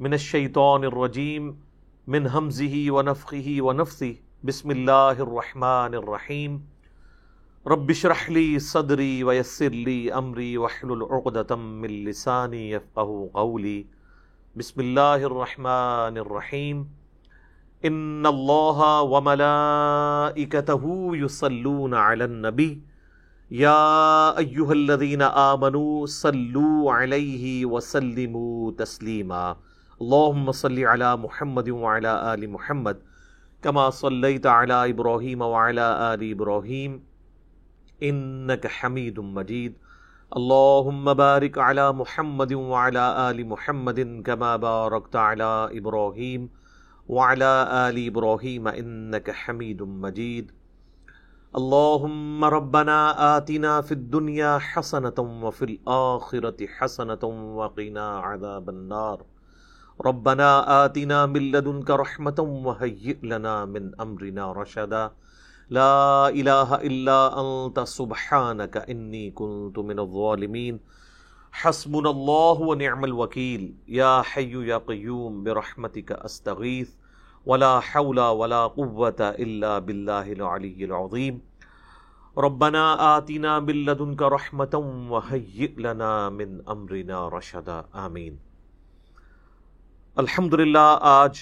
من الشیطان الرجیم من حمزه ونفخه ونفثه بسم اللہ الرحمن الرحیم رب اشرح لی صدری ویسر لی امری واحلل عقدة من لسانی یفقهوا قولی بسم اللہ الرحمن الرحیم ان اللہ وملائکته یصلون علی النبی یا ایہا الذین آمنوا صلوا علیہ وسلموا تسلیما اللهم صل على محمد وعلى آل محمد كما صليت على إبراهيم وعلى آل إبراهيم إنك حميد مجيد اللهم بارك على محمد وعلى آل محمد كما باركت على إبراهيم وعلى آل إبراهيم إنك حميد مجيد اللهم ربنا آتنا في الدنيا حسنة وفي الآخرة حسنة وقنا عذاب النار ربنا آتنا من لدنك رحمة وهيئ لنا من أمرنا رشدا. لا إله إلا أنت، سبحانك إني كنت من الظالمين. حسبنا الله ونعم الوكيل. يا حي يا قيوم، برحمتك أستغيث. ولا حول ولا قوة إلا بالله العلي العظيم. ربنا آتنا من لدنك رحمة وهيئ لنا من أمرنا رشدا. آمين. الحمد للہ آج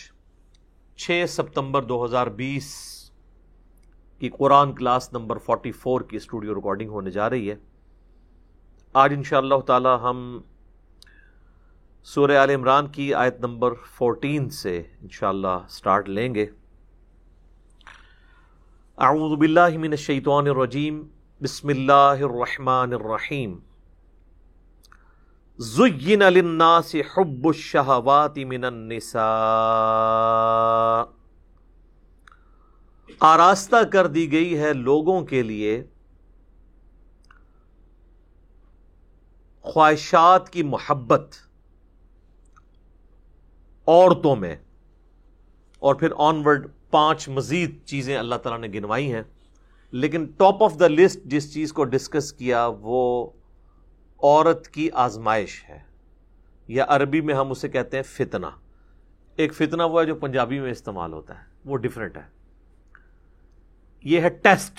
چھ ستمبر دو ہزار بیس کی Quran class number forty four کی اسٹوڈیو ریکارڈنگ ہونے جا رہی ہے۔ آج ان شاء اللہ تعالی ہم سورہ عال عمران کی آیت نمبر فورٹین سے انشاءاللہ سٹارٹ لیں گے۔ اعوذ باللہ من الشیطان الرجیم، بسم اللہ الرحمن الرحیم۔ زین للناس حب الشہوات من النساء۔ آراستہ کر دی گئی ہے لوگوں کے لیے خواہشات کی محبت عورتوں میں۔ اور پھر آن ورڈ پانچ مزید چیزیں اللہ تعالیٰ نے گنوائی ہیں۔ لیکن ٹاپ آف دا لسٹ جس چیز کو ڈسکس کیا وہ عورت کی آزمائش ہے، یا عربی میں ہم اسے کہتے ہیں فتنہ۔ ایک فتنہ وہ ہے جو پنجابی میں استعمال ہوتا ہے، وہ ڈفرینٹ ہے۔ یہ ہے ٹیسٹ،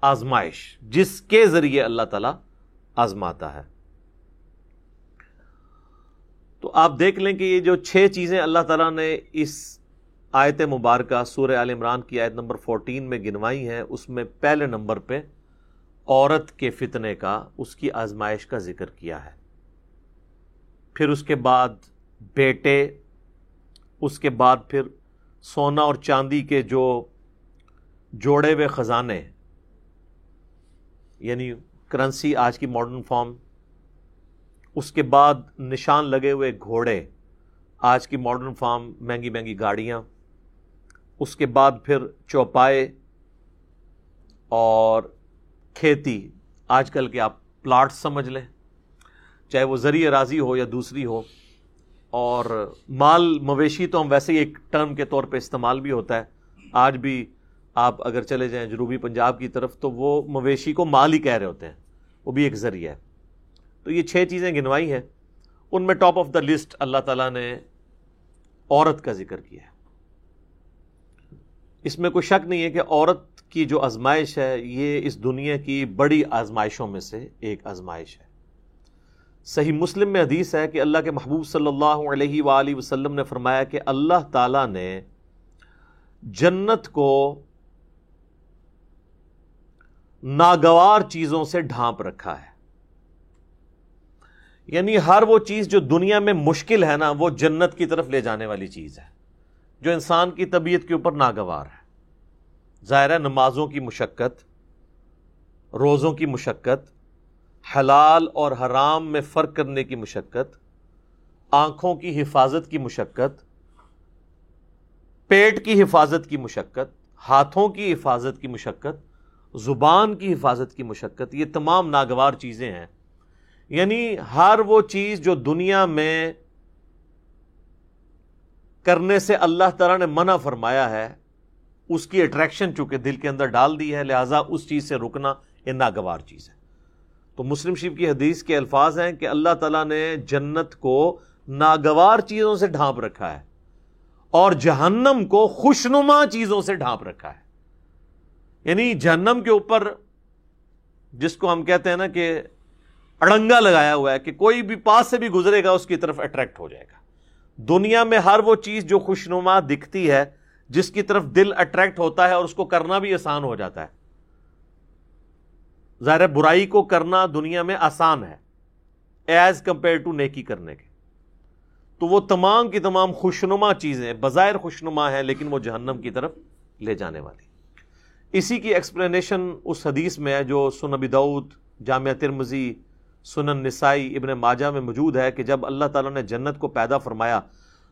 آزمائش، جس کے ذریعے اللہ تعالی آزماتا ہے۔ تو آپ دیکھ لیں کہ یہ جو چھ چیزیں اللہ تعالیٰ نے اس آیت مبارکہ سورہ عال عمران کی آیت نمبر فورٹین میں گنوائی ہیں، اس میں پہلے نمبر پہ عورت کے فتنے کا، اس کی آزمائش کا ذکر کیا ہے۔ پھر اس کے بعد بیٹے، اس کے بعد پھر سونا اور چاندی کے جو جوڑے ہوئے خزانے یعنی کرنسی آج کی ماڈرن فارم اس کے بعد نشان لگے ہوئے گھوڑے، آج کی ماڈرن فارم مہنگی مہنگی گاڑیاں، اس کے بعد پھر چوپائے اور کھیتی آج کل کے آپ پلاٹ سمجھ لیں، چاہے وہ ذریعہ راضی ہو یا دوسری ہو، اور مال مویشی تو ہم ویسے ہی ایک ٹرم کے طور پہ استعمال بھی ہوتا ہے۔ آج بھی آپ اگر چلے جائیں جنوبی پنجاب کی طرف تو وہ مویشی کو مال ہی کہہ رہے ہوتے ہیں۔ وہ بھی ایک ذریعہ ہے۔ تو یہ چھ چیزیں گنوائی ہیں۔ ان میں ٹاپ آف دا لسٹ اللہ تعالیٰ نے عورت کا ذکر کیا ہے۔ اس میں کوئی شک نہیں ہے کہ عورت کی جو آزمائش ہے، یہ اس دنیا کی بڑی آزمائشوں میں سے ایک آزمائش ہے۔ صحیح مسلم میں حدیث ہے کہ اللہ کے محبوب صلی اللہ علیہ وآلہ وسلم نے فرمایا کہ اللہ تعالیٰ نے جنت کو ناگوار چیزوں سے ڈھانپ رکھا ہے۔ یعنی ہر وہ چیز جو دنیا میں مشکل ہے نا، وہ جنت کی طرف لے جانے والی چیز ہے۔ جو انسان کی طبیعت کے اوپر ناگوار ہے۔ ظاہر ہے نمازوں کی مشقت، روزوں کی مشقت، حلال اور حرام میں فرق کرنے کی مشقت، آنکھوں کی حفاظت کی مشقت، پیٹ کی حفاظت کی مشقت، ہاتھوں کی حفاظت کی مشقت، زبان کی حفاظت کی مشقت، یہ تمام ناگوار چیزیں ہیں۔ یعنی ہر وہ چیز جو دنیا میں کرنے سے اللہ تعالیٰ نے منع فرمایا ہے اس کی اٹریکشن چونکہ دل کے اندر ڈال دی ہے، لہٰذا اس چیز سے رکنا یہ ناگوار چیز ہے۔ تو مسلم شریف کی حدیث کے الفاظ ہیں کہ اللہ تعالیٰ نے جنت کو ناگوار چیزوں سے ڈھانپ رکھا ہے اور جہنم کو خوشنما چیزوں سے ڈھانپ رکھا ہے۔ یعنی جہنم کے اوپر جس کو ہم کہتے ہیں نا کہ اڑنگا لگایا ہوا ہے کہ کوئی بھی پاس سے بھی گزرے گا، اس کی طرف اٹریکٹ ہو جائے گا۔ دنیا میں ہر وہ چیز جو خوشنما دکھتی ہے جس کی طرف دل اٹریکٹ ہوتا ہے اور اس کو کرنا بھی آسان ہو جاتا ہے۔ ظاہر برائی کو کرنا دنیا میں آسان ہے ایز کمپیئر ٹو نیکی کرنے کے۔ تو وہ تمام کی تمام خوشنما چیزیں، بظاہر خوشنما ہیں لیکن وہ جہنم کی طرف لے جانے والی۔ اسی کی ایکسپلینیشن اس حدیث میں ہے جو سنبی دعود جامعہ ترمزی سنن نسائی، ابن ماجہ میں موجود ہے کہ جب اللہ تعالیٰ نے جنت کو پیدا فرمایا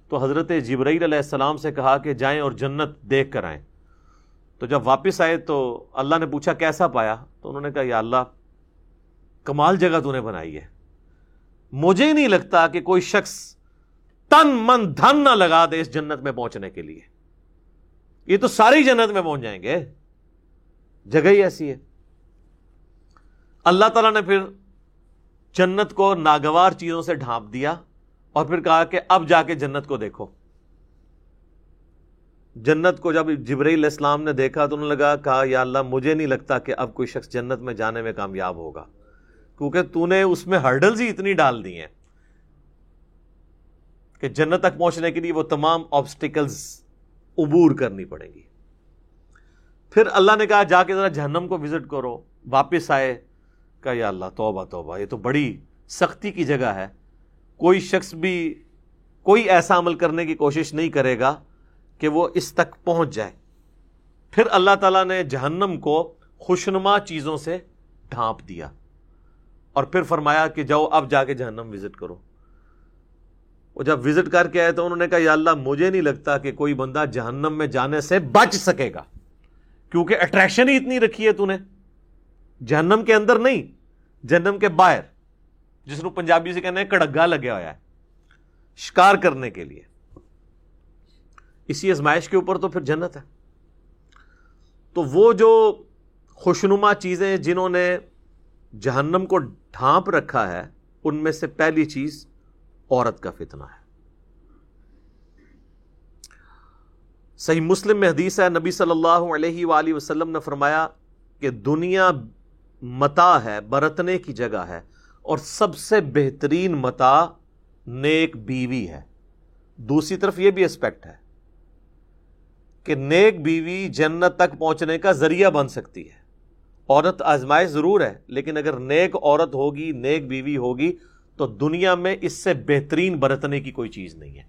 تو حضرت جبرائیل علیہ السلام سے کہا کہ جائیں اور جنت دیکھ کر آئیں۔ تو جب واپس آئے تو اللہ نے پوچھا کیسا پایا؟ تو انہوں نے کہا، یا اللہ، کمال جگہ تو نے بنائی ہے۔ مجھے نہیں لگتا کہ کوئی شخص تن من دھن نہ لگا دے اس جنت میں پہنچنے کے لیے۔ یہ تو ساری جنت میں پہنچ جائیں گے۔ جگہ ہی ایسی ہے۔ اللہ تعالیٰ نے پھر جنت کو ناگوار چیزوں سے ڈھانپ دیا۔ اور پھر کہا کہ اب جا کے جنت کو دیکھو۔ جنت کو جب جبرائیل اسلام نے دیکھا تو انہوں نے لگا، کہا، یا اللہ، مجھے نہیں لگتا کہ اب کوئی شخص جنت میں جانے میں کامیاب ہوگا۔ کیونکہ تو نے اس میں ہرڈلز ہی اتنی ڈال دی ہیں کہ جنت تک پہنچنے کے لیے وہ تمام آبسٹیکلز عبور کرنی پڑیں گی۔ پھر اللہ نے کہا، جا کے ذرا جہنم کو وزٹ کرو، واپس آئے۔ کہا، یا اللہ، توبہ توبہ، یہ تو بڑی سختی کی جگہ ہے۔ کوئی شخص بھی کوئی ایسا عمل کرنے کی کوشش نہیں کرے گا کہ وہ اس تک پہنچ جائے۔ پھر اللہ تعالیٰ نے جہنم کو خوشنما چیزوں سے ڈھانپ دیا اور پھر فرمایا کہ جاؤ اب جا کے جہنم وزٹ کرو۔ وہ جب وزٹ کر کے آئے تو انہوں نے کہا، یا اللہ، مجھے نہیں لگتا کہ کوئی بندہ جہنم میں جانے سے بچ سکے گا، کیونکہ اٹریکشن ہی اتنی رکھی ہے تو نے۔ جہنم کے اندر نہیں، جہنم کے باہر۔ جس کو پنجابی سے کہنا ہے کڑگا لگیا ہوا ہے، شکار کرنے کے لیے۔ اسی ازمائش کے اوپر تو پھر جنت ہے۔ تو وہ جو خوشنما چیزیں جنہوں نے جہنم کو ڈھانپ رکھا ہے، ان میں سے پہلی چیز عورت کا فتنہ ہے۔ صحیح مسلم میں حدیث ہے، نبی صلی اللہ علیہ وآلہ وسلم نے فرمایا کہ دنیا متا ہے، برتنے کی جگہ ہے۔ اور سب سے بہترین متا نیک بیوی ہے۔ دوسری طرف یہ بھی اسپیکٹ ہے کہ نیک بیوی جنت تک پہنچنے کا ذریعہ بن سکتی ہے۔ عورت آزمائش ضرور ہے، لیکن اگر نیک عورت ہوگی، نیک بیوی ہوگی، تو دنیا میں اس سے بہترین برتنے کی کوئی چیز نہیں ہے۔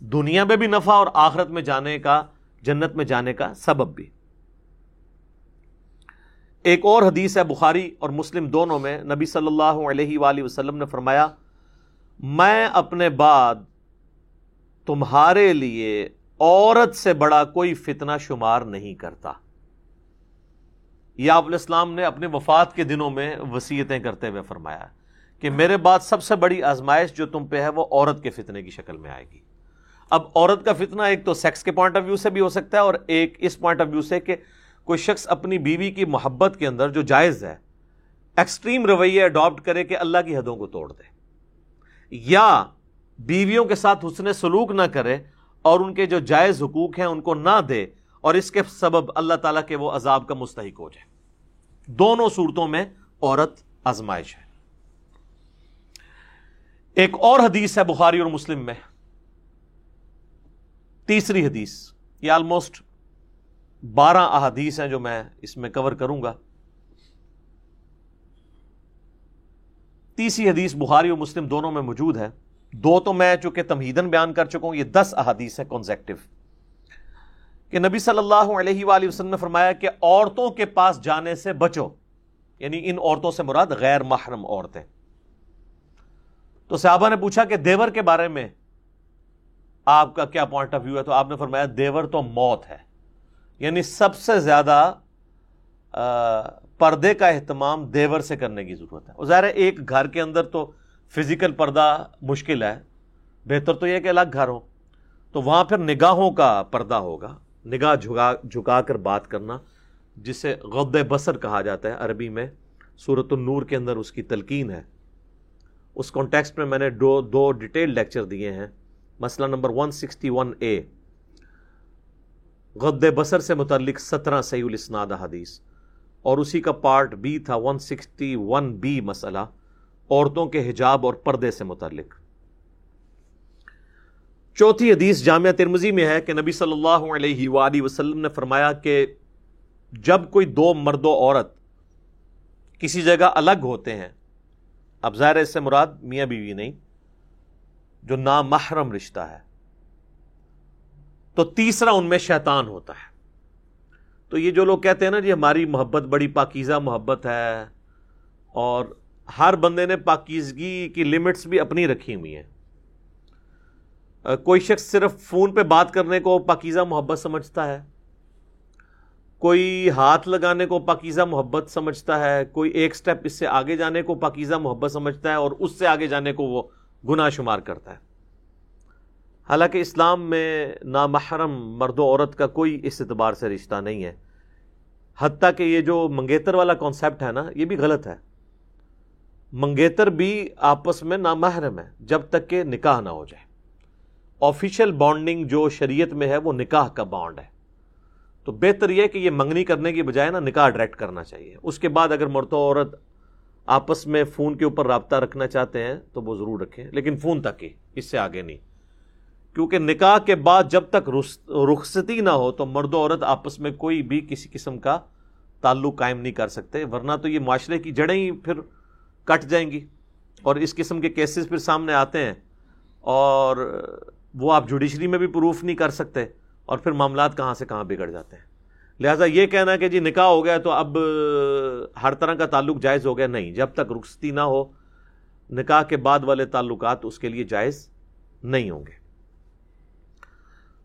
دنیا میں بھی نفع اور آخرت میں جانے کا، جنت میں جانے کا سبب بھی۔ ایک اور حدیث ہے بخاری اور مسلم دونوں میں نبی صلی اللہ علیہ وآلہ وسلم نے فرمایا، میں اپنے بعد تمہارے لیے عورت سے بڑا کوئی فتنہ شمار نہیں کرتا۔ یہ آپ الاسلام نے اپنے وفات کے دنوں میں وسیعتیں کرتے ہوئے فرمایا کہ میرے بعد سب سے بڑی آزمائش جو تم پہ ہے وہ عورت کے فتنے کی شکل میں آئے گی۔ اب عورت کا فتنہ ایک تو سیکس کے پوائنٹ آف ویو سے بھی ہو سکتا ہے اور ایک اس پوائنٹ آف ویو سے کہ کوئی شخص اپنی بیوی کی محبت کے اندر جو جائز ہے ایکسٹریم رویے اڈاپٹ کرے کہ اللہ کی حدوں کو توڑ دے۔ یا بیویوں کے ساتھ حسن سلوک نہ کرے اور ان کے جو جائز حقوق ہیں ان کو نہ دے اور اس کے سبب اللہ تعالیٰ کے وہ عذاب کا مستحق ہو جائے۔ دونوں صورتوں میں عورت آزمائش ہے۔ ایک اور حدیث ہے بخاری اور مسلم میں۔ تیسری حدیث، یہ آلموسٹ بارہ احادیث ہیں جو میں اس میں کور کروں گا۔ تیسری حدیث بخاری اور مسلم دونوں میں موجود ہے۔ دو تو میں چونکہ تمہیدن بیان کر چکا ہوں، یہ دس احادیث ہے کانزیکٹو کہ نبی صلی اللہ علیہ وآلہ وسلم نے فرمایا کہ عورتوں کے پاس جانے سے بچو یعنی ان عورتوں سے مراد غیر محرم عورتیں۔ تو صحابہ نے پوچھا کہ دیور کے بارے میں آپ کا کیا پوائنٹ آف ویو ہے؟ تو آپ نے فرمایا دیور تو موت ہے۔ یعنی سب سے زیادہ پردے کا اہتمام دیور سے کرنے کی ضرورت ہے۔ ظاہر ہے، ایک گھر کے اندر تو فزیکل پردہ مشکل ہے۔ بہتر تو یہ کہ الگ گھر ہو۔ تو وہاں پھر نگاہوں کا پردہ ہوگا۔ نگاہ جھکا جھکا کر بات کرنا، جسے غد بسر کہا جاتا ہے عربی میں صورت النور کے اندر اس کی تلقین ہے۔ اس کانٹیکسٹ میں میں نے دو دو ڈیٹیل لیکچر دیے ہیں۔ مسئلہ number one sixty one A غد بسر سے متعلق سترہ سعی الاسناد حدیث۔ اور اسی کا پارٹ بی تھا ون سکسٹی ون بی مسئلہ، عورتوں کے حجاب اور پردے سے متعلق۔ چوتھی حدیث جامعہ ترمزی میں ہے کہ نبی صلی اللہ علیہ وآلہ وسلم نے فرمایا کہ جب کوئی دو مرد و عورت کسی جگہ الگ ہوتے ہیں، اب ظاہر اس سے مراد میاں بیوی نہیں، جو نامحرم رشتہ ہے۔ تو تیسرا ان میں شیطان ہوتا ہے۔ تو یہ جو لوگ کہتے ہیں نا جی ہماری محبت بڑی پاکیزہ محبت ہے اور ہر بندے نے پاکیزگی کی لمٹس بھی اپنی رکھی ہوئی ہیں۔ کوئی شخص صرف فون پہ بات کرنے کو پاکیزہ محبت سمجھتا ہے، کوئی ہاتھ لگانے کو پاکیزہ محبت سمجھتا ہے، کوئی ایک سٹیپ اس سے آگے جانے کو پاکیزہ محبت سمجھتا ہے اور اس سے آگے جانے کو وہ گناہ شمار کرتا ہے۔ حالانکہ اسلام میں نامحرم مرد و عورت کا کوئی اس اعتبار سے رشتہ نہیں ہے۔ حتیٰ کہ یہ جو منگیتر والا کانسیپٹ ہے نا، یہ بھی غلط ہے۔ منگیتر بھی آپس میں نامحرم ہے، جب تک کہ نکاح نہ ہو جائے۔ آفیشیل بانڈنگ جو شریعت میں ہے، وہ نکاح کا بانڈ ہے۔ تو بہتر یہ کہ یہ منگنی کرنے کی بجائے نا، نکاح ڈائریکٹ کرنا چاہیے۔ اس کے بعد اگر مرد و عورت آپس میں فون کے اوپر رابطہ رکھنا چاہتے ہیں، تو وہ ضرور رکھیں۔ لیکن فون تک ہی، اس سے آگے نہیں۔ کیونکہ نکاح کے بعد جب تک رخصتی نہ ہو تو مرد و عورت آپس میں کوئی بھی کسی قسم کا تعلق قائم نہیں کر سکتے، ورنہ تو یہ معاشرے کی جڑیں ہی پھر کٹ جائیں گی۔ اور اس قسم کے کیسز پھر سامنے آتے ہیں۔ اور وہ آپ جوڈیشری میں بھی پروف نہیں کر سکتے اور پھر معاملات کہاں سے کہاں بگڑ جاتے ہیں۔ لہٰذا یہ کہنا کہ جی نکاح ہو گیا تو اب ہر طرح کا تعلق جائز ہو گیا، نہیں۔ جب تک رخصتی نہ ہو، نکاح کے بعد والے تعلقات اس کے لیے جائز نہیں ہوں گے۔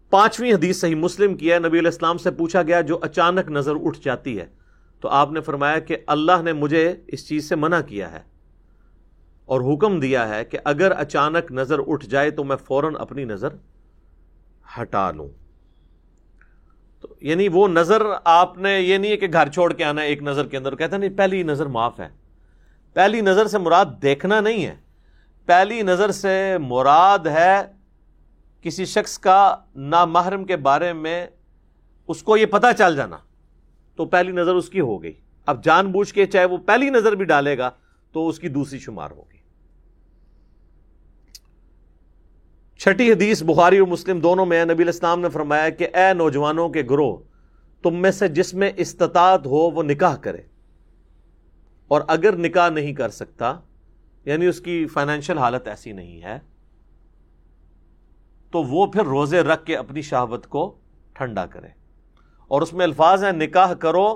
پانچویں حدیث صحیح مسلم کی ہے، نبی علیہ السلام سے پوچھا گیا، جو اچانک نظر اٹھ جاتی ہے۔ تو آپ نے فرمایا کہ اللہ نے مجھے اس چیز سے منع کیا ہے اور حکم دیا ہے کہ اگر اچانک نظر اٹھ جائے تو میں فوراً اپنی نظر ہٹا لوں۔ تو یعنی وہ نظر آپ نے، یہ نہیں ہے کہ گھر چھوڑ کے آنا ہے، ایک نظر کے اندر کہتا نہیں، پہلی نظر معاف ہے۔ پہلی نظر سے مراد دیکھنا نہیں ہے۔ پہلی نظر سے مراد ہے کسی شخص کا نامحرم کے بارے میں اس کو یہ پتہ چل جانا، تو پہلی نظر اس کی ہو گئی۔ اب جان بوجھ کے چاہے وہ پہلی نظر بھی ڈالے گا، تو اس کی دوسری شمار ہوگی۔ چھٹی حدیث بخاری اور مسلم دونوں میں نبی الاسلام نے فرمایا کہ اے نوجوانوں کے گروہ، تم میں سے جس میں استطاعت ہو وہ نکاح کرے۔ اور اگر نکاح نہیں کر سکتا یعنی اس کی فائنینشیل حالت ایسی نہیں ہے تو وہ پھر روزے رکھ کے اپنی شہوت کو ٹھنڈا کرے۔ اور اس میں الفاظ ہیں، نکاح کرو،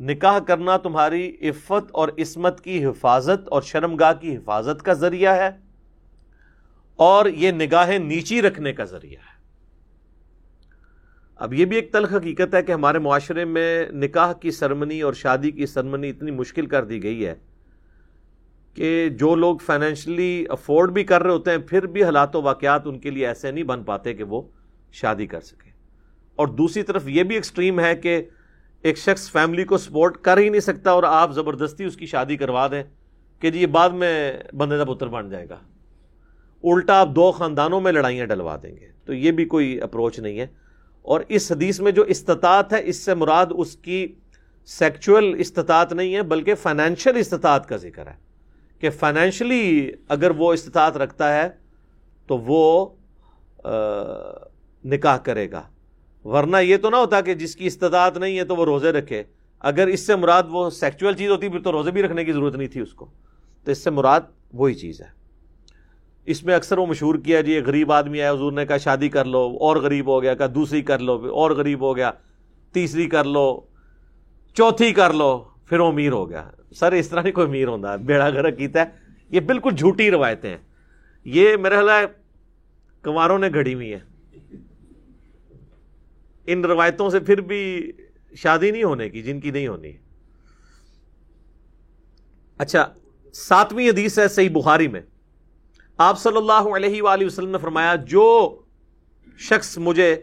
نکاح کرنا تمہاری عفت اور عصمت کی حفاظت اور شرمگاہ کی حفاظت کا ذریعہ ہے، اور یہ نگاہیں نیچی رکھنے کا ذریعہ ہے۔ اب یہ بھی ایک تلخ حقیقت ہے کہ ہمارے معاشرے میں نکاح کی سرمنی اور شادی کی سرمنی اتنی مشکل کر دی گئی ہے کہ جو لوگ فائنینشلی افورڈ بھی کر رہے ہوتے ہیں، پھر بھی حالات و واقعات ان کے لیے ایسے نہیں بن پاتے کہ وہ شادی کر سکیں۔ اور دوسری طرف یہ بھی ایکسٹریم ہے کہ ایک شخص فیملی کو سپورٹ کر ہی نہیں سکتا اور آپ زبردستی اس کی شادی کروا دیں کہ جی یہ بعد میں بندے کا پتر بن جائے گا۔ الٹا آپ دو خاندانوں میں لڑائیاں ڈلوا دیں گے۔ تو یہ بھی کوئی اپروچ نہیں ہے۔ اور اس حدیث میں جو استطاعت ہے، اس سے مراد اس کی سیکچول استطاعت نہیں ہے، بلکہ فائنینشیل استطاعت کا ذکر ہے۔ کہ فائنینشلی اگر وہ استطاعت رکھتا ہے تو وہ نکاح کرے گا۔ ورنہ یہ تو نہ ہوتا کہ جس کی استطاعت نہیں ہے تو وہ روزے رکھے۔ اگر اس سے مراد وہ سیکچول چیز ہوتی پھر تو روزے بھی رکھنے کی ضرورت نہیں تھی اس کو۔ تو اس سے مراد وہی چیز ہے۔ اس میں اکثر وہ مشہور کیا جی غریب آدمی آیا، حضور نے کہا شادی کر لو، اور غریب ہو گیا، کہا دوسری کر لو، اور غریب ہو گیا، تیسری کر لو، چوتھی کر لو، پھر وہ امیر ہو گیا۔ سر، اس طرح نہیں کوئی امیر ہوتا بیڑا گھر کیتا ہے۔ یہ بالکل جھوٹی روایتیں ہیں۔ یہ میرا خیال ہے کماروں نے گھڑی ہوئی ہے ان روایتوں سے پھر بھی شادی نہیں ہونے کی، جن کی نہیں ہونی۔ اچھا ساتویں حدیث ہے صحیح بخاری میں۔ آپ صلی اللہ علیہ وآلہ وسلم نے فرمایا، جو شخص مجھے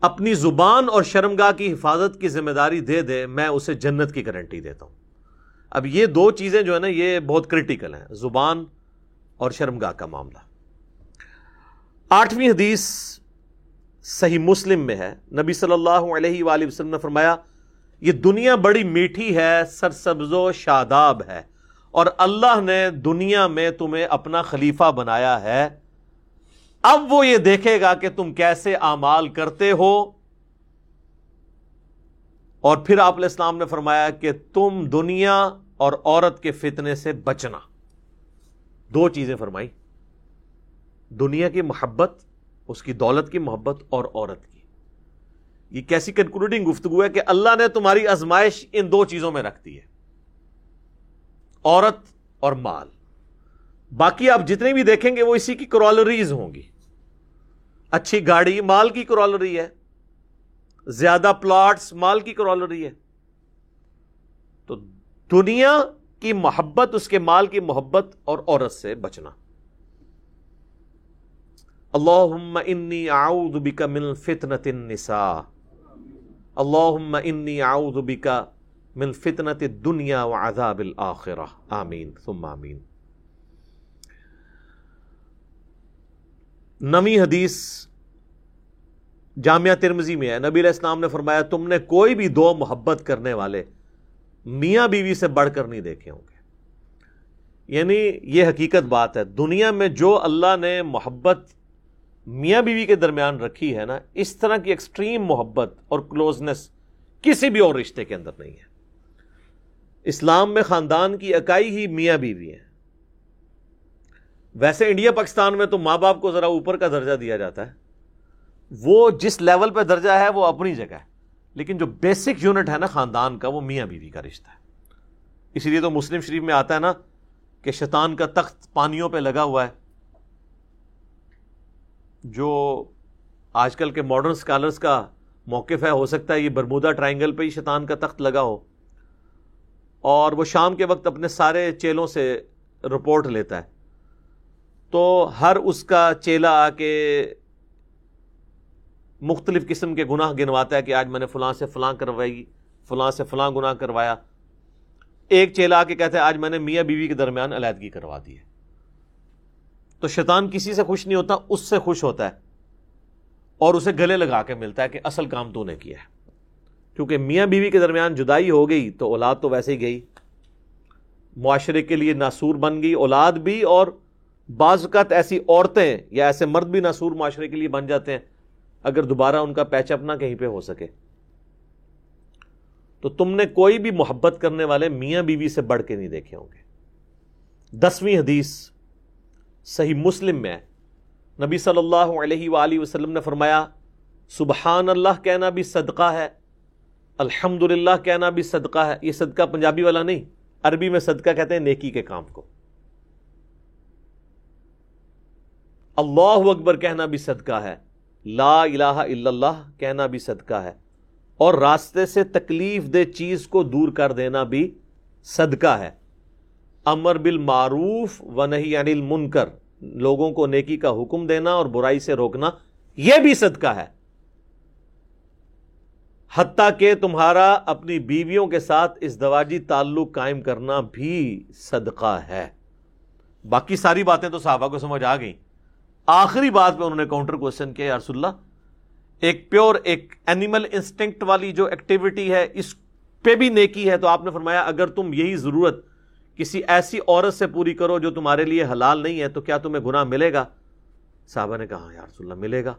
اپنی زبان اور شرمگاہ کی حفاظت کی ذمہ داری دے دے، میں اسے جنت کی گارنٹی دیتا ہوں۔ اب یہ دو چیزیں جو ہے نا، یہ بہت کرٹیکل ہیں، زبان اور شرمگاہ کا معاملہ۔ آٹھویں حدیث صحیح مسلم میں ہے۔ نبی صلی اللہ علیہ وآلہ وسلم نے فرمایا، یہ دنیا بڑی میٹھی ہے، سرسبز و شاداب ہے، اور اللہ نے دنیا میں تمہیں اپنا خلیفہ بنایا ہے۔ اب وہ یہ دیکھے گا کہ تم کیسے اعمال کرتے ہو۔ اور پھر آپ علیہ السلام نے فرمایا کہ تم دنیا اور عورت کے فتنے سے بچنا۔ دو چیزیں فرمائی۔ دنیا کی محبت، اس کی دولت کی محبت اور عورت کی۔ یہ کیسی کنکلوڈنگ گفتگو ہے کہ اللہ نے تمہاری ازمائش ان دو چیزوں میں رکھ دی ہے۔ عورت اور مال۔ باقی آپ جتنے بھی دیکھیں گے وہ اسی کی کرالریز ہوں گی۔ اچھی گاڑی، مال کی کرالری ہے۔ زیادہ پلاٹس مال کی کرالری ہے۔ تو دنیا کی محبت، اس کے مال کی محبت اور عورت سے بچنا۔ اللہ انی اعوذ بک من فتنة النساء۔ اللہ انی اعوذ بک من فتنة الدنیا وعذاب الاخرہ۔ آمین۔ ثم آمین۔ نمی حدیث جامعہ ترمزی میں ہے۔ نبی علیہ السلام نے فرمایا، تم نے کوئی بھی دو محبت کرنے والے میاں بیوی سے بڑھ کر نہیں دیکھے ہوں گے۔ یعنی یہ حقیقت بات ہے۔ دنیا میں جو اللہ نے محبت میاں بیوی کے درمیان رکھی ہے نا، اس طرح کی ایکسٹریم محبت اور کلوزنس کسی بھی اور رشتے کے اندر نہیں ہے۔ اسلام میں خاندان کی اکائی ہی میاں بیوی ہیں ویسے انڈیا پاکستان میں تو ماں باپ کو ذرا اوپر کا درجہ دیا جاتا ہے۔ وہ جس لیول پہ درجہ ہے، وہ اپنی جگہ ہے۔ لیکن جو بیسک یونٹ ہے نا خاندان کا، وہ میاں بیوی کا رشتہ ہے۔ اسی لیے تو مسلم شریف میں آتا ہے نا کہ شیطان کا تخت پانیوں پہ لگا ہوا ہے۔ جو آج کل کے ماڈرن اسکالرس کا موقف ہے، ہو سکتا ہے یہ برمودا ٹرائنگل پہ ہی شیطان کا تخت لگا ہو۔ اور وہ شام کے وقت اپنے سارے چیلوں سے رپورٹ لیتا ہے۔ تو ہر اس کا چیلا آ کے مختلف قسم کے گناہ گنواتا ہے کہ آج میں نے فلاں سے فلاں کروائی، فلاں سے فلاں گناہ کروایا۔ ایک چیلا آ کے کہتا ہے، آج میں نے میاں بیوی کے درمیان علیحدگی کروا دی ہے۔ تو شیطان کسی سے خوش نہیں ہوتا، اس سے خوش ہوتا ہے۔ اور اسے گلے لگا کے ملتا ہے کہ اصل کام تو نے کیا ہے۔ کیونکہ میاں بیوی کے درمیان جدائی ہو گئی تو اولاد تو ویسے ہی گئی۔ معاشرے کے لیے ناسور بن گئی، اولاد بھی اور بعض اوقات ایسی عورتیں یا ایسے مرد بھی ناسور معاشرے کے لیے بن جاتے ہیں، اگر دوبارہ ان کا پیچ اپنا کہیں پہ ہو سکے۔ تو تم نے کوئی بھی محبت کرنے والے میاں بیوی سے بڑھ کے نہیں دیکھے ہوں گے۔ دسویں حدیث صحیح مسلم میں نبی صلی اللہ علیہ وآلہ وسلم نے فرمایا سبحان اللہ کہنا بھی صدقہ ہے الحمد للہ کہنا بھی صدقہ ہے۔ یہ صدقہ پنجابی والا نہیں، عربی میں صدقہ کہتے ہیں نیکی کے کام کو۔ اللہ اکبر کہنا بھی صدقہ ہے، لا الہ الا اللہ کہنا بھی صدقہ ہے، اور راستے سے تکلیف دہ چیز کو دور کر دینا بھی صدقہ ہے۔ امر بالمعروف و نہیں انل منکر لوگوں کو نیکی کا حکم دینا اور برائی سے روکنا، یہ بھی صدقہ ہے۔ حتیٰ کہ تمہارا اپنی بیویوں کے ساتھ اس دواجی تعلق قائم کرنا بھی صدقہ ہے۔ باقی ساری باتیں تو صحابہ کو سمجھ آ گئیں۔ آخری بات پہ انہوں نے کاؤنٹر کوشچن کیا یارس اللہ، ایک پیور ایک اینیمل انسٹنکٹ والی جو ایکٹیویٹی ہے، اس پہ بھی نیکی ہے۔ تو آپ نے فرمایا، اگر تم یہی ضرورت کسی ایسی عورت سے پوری کرو جو تمہارے لیے حلال نہیں ہے، تو کیا تمہیں گناہ ملے گا؟ صحابہ نے کہا یار اللہ، ملے گا۔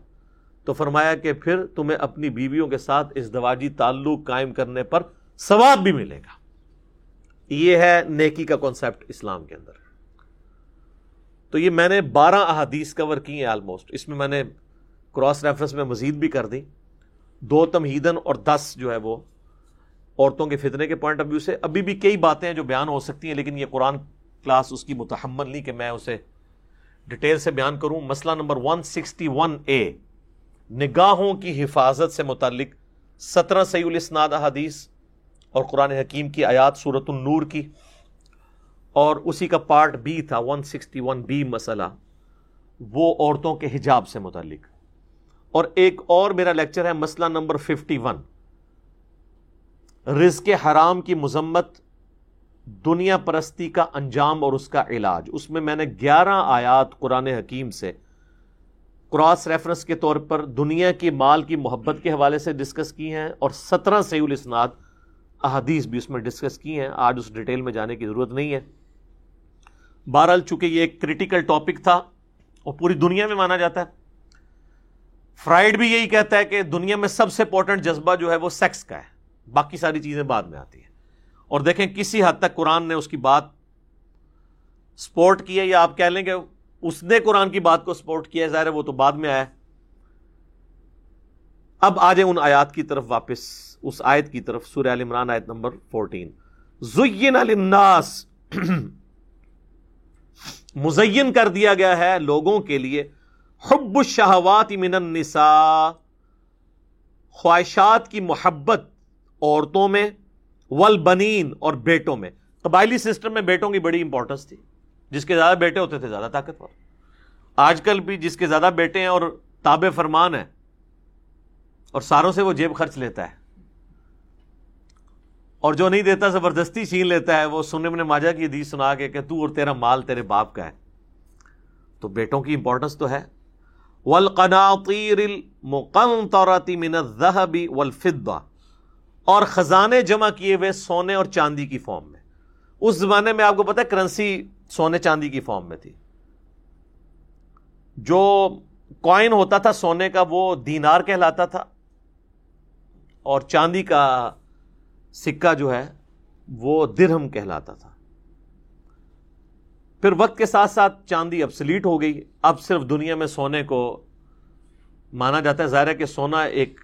تو فرمایا کہ پھر تمہیں اپنی بیویوں کے ساتھ اس دواجی تعلق قائم کرنے پر ثواب بھی ملے گا۔ یہ ہے نیکی کا کانسیپٹ اسلام کے اندر۔ تو یہ میں نے بارہ احادیث کور کی ہیں آلموسٹ اس میں میں نے کراس ریفرنس میں مزید بھی کر دی۔ دو تمہیدن اور دس جو ہے وہ عورتوں کے فتنے کے پوائنٹ آف ویو سے۔ ابھی بھی کئی باتیں ہیں جو بیان ہو سکتی ہیں، لیکن یہ قرآن کلاس اس کی متحمل نہیں کہ میں اسے ڈیٹیل سے بیان کروں۔ مسئلہ نمبر 161 اے نگاہوں کی حفاظت سے متعلق سترہ سعی الاسناد احادیث اور قرآن حکیم کی آیات صورت النور کی۔ اور اسی کا پارٹ بی تھا 161 بی مسئلہ۔ وہ عورتوں کے حجاب سے متعلق۔ اور ایک اور میرا لیکچر ہے مسئلہ نمبر 51 رزق حرام کی مذمت دنیا پرستی کا انجام اور اس کا علاج۔ اس میں میں نے گیارہ آیات قرآن حکیم سے، کراس ریفرنس کے طور پر دنیا کی مال کی محبت کے حوالے سے ڈسکس کی ہیں اور سترہ سی الاسناد احادیث بھی اس میں ڈسکس کی ہیں۔ آج اس ڈیٹیل میں جانے کی ضرورت نہیں ہے۔ بہرحال چونکہ یہ ایک کریٹیکل ٹاپک تھا اور پوری دنیا میں مانا جاتا ہے فرائڈ بھی یہی کہتا ہے کہ دنیا میں سب سے امپورٹنٹ جذبہ جو ہے وہ سیکس کا ہے۔ باقی ساری چیزیں بعد میں آتی ہیں۔ اور دیکھیں کسی حد تک قرآن نے اس کی بات سپورٹ کی ہے یا آپ کہہ لیں کہ اس نے قرآن کی بات کو سپورٹ کیا ہے، ظاہر ہے وہ تو بعد میں آیا اب آ جائیں ان آیات کی طرف واپس، اس آیت کی طرف، سورہ عمران آیت نمبر فورٹین زین للناس مزین کر دیا گیا ہے لوگوں کے لیے۔ حب الشہوات من النساء، خواہشات کی محبت عورتوں میں والبنین اور بیٹوں میں۔ قبائلی سسٹم میں بیٹوں کی بڑی امپورٹنس تھی۔ جس کے زیادہ بیٹے ہوتے تھے، زیادہ طاقتور۔ آج کل بھی جس کے زیادہ بیٹے ہیں اور تاب فرمان ہے اور ساروں سے وہ جیب خرچ لیتا ہے۔ اور جو نہیں دیتا، زبردستی چھین لیتا ہے، وہ سننے میں ماجا کی حدیث سنا کے کہ تو اور تیرا مال تیرے باپ کا ہے۔ تو بیٹوں کی امپورٹنس تو ہے۔ والقناطیر المقنطرة من الذهب والفضة۔ اور خزانے جمع کیے ہوئے سونے اور چاندی کی فارم میں۔ اس زمانے میں آپ کو پتا ہے کرنسی سونے چاندی کی فارم میں تھی۔ جو کوائن ہوتا تھا سونے کا، وہ دینار کہلاتا تھا۔ اور چاندی کا سکہ جو ہے، وہ درہم کہلاتا تھا۔ پھر وقت کے ساتھ ساتھ چاندی اب سلیٹ ہو گئی۔ اب صرف دنیا میں سونے کو مانا جاتا ہے۔ ظاہر ہے کہ سونا ایک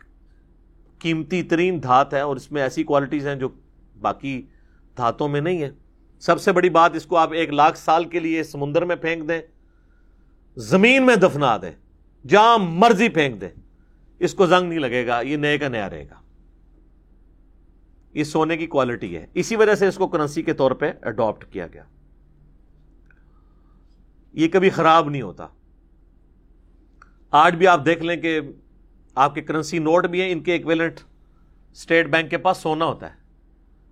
قیمتی ترین دھات ہے اور اس میں ایسی کوالٹیز ہیں جو باقی دھاتوں میں نہیں ہے سب سے بڑی بات، اس کو آپ ایک لاکھ سال کے لیے سمندر میں پھینک دیں، زمین میں دفنا دیں، جہاں مرضی پھینک دیں، اس کو زنگ نہیں لگے گا، یہ نئے کا نیا رہے گا۔ یہ سونے کی کوالٹی ہے۔ اسی وجہ سے اس کو کرنسی کے طور پہ اڈاپٹ کیا گیا۔ یہ کبھی خراب نہیں ہوتا۔ آج بھی آپ دیکھ لیں کہ آپ کے کرنسی نوٹ بھی ہیں، ان کے ایکویلنٹ اسٹیٹ بینک کے پاس سونا ہوتا ہے۔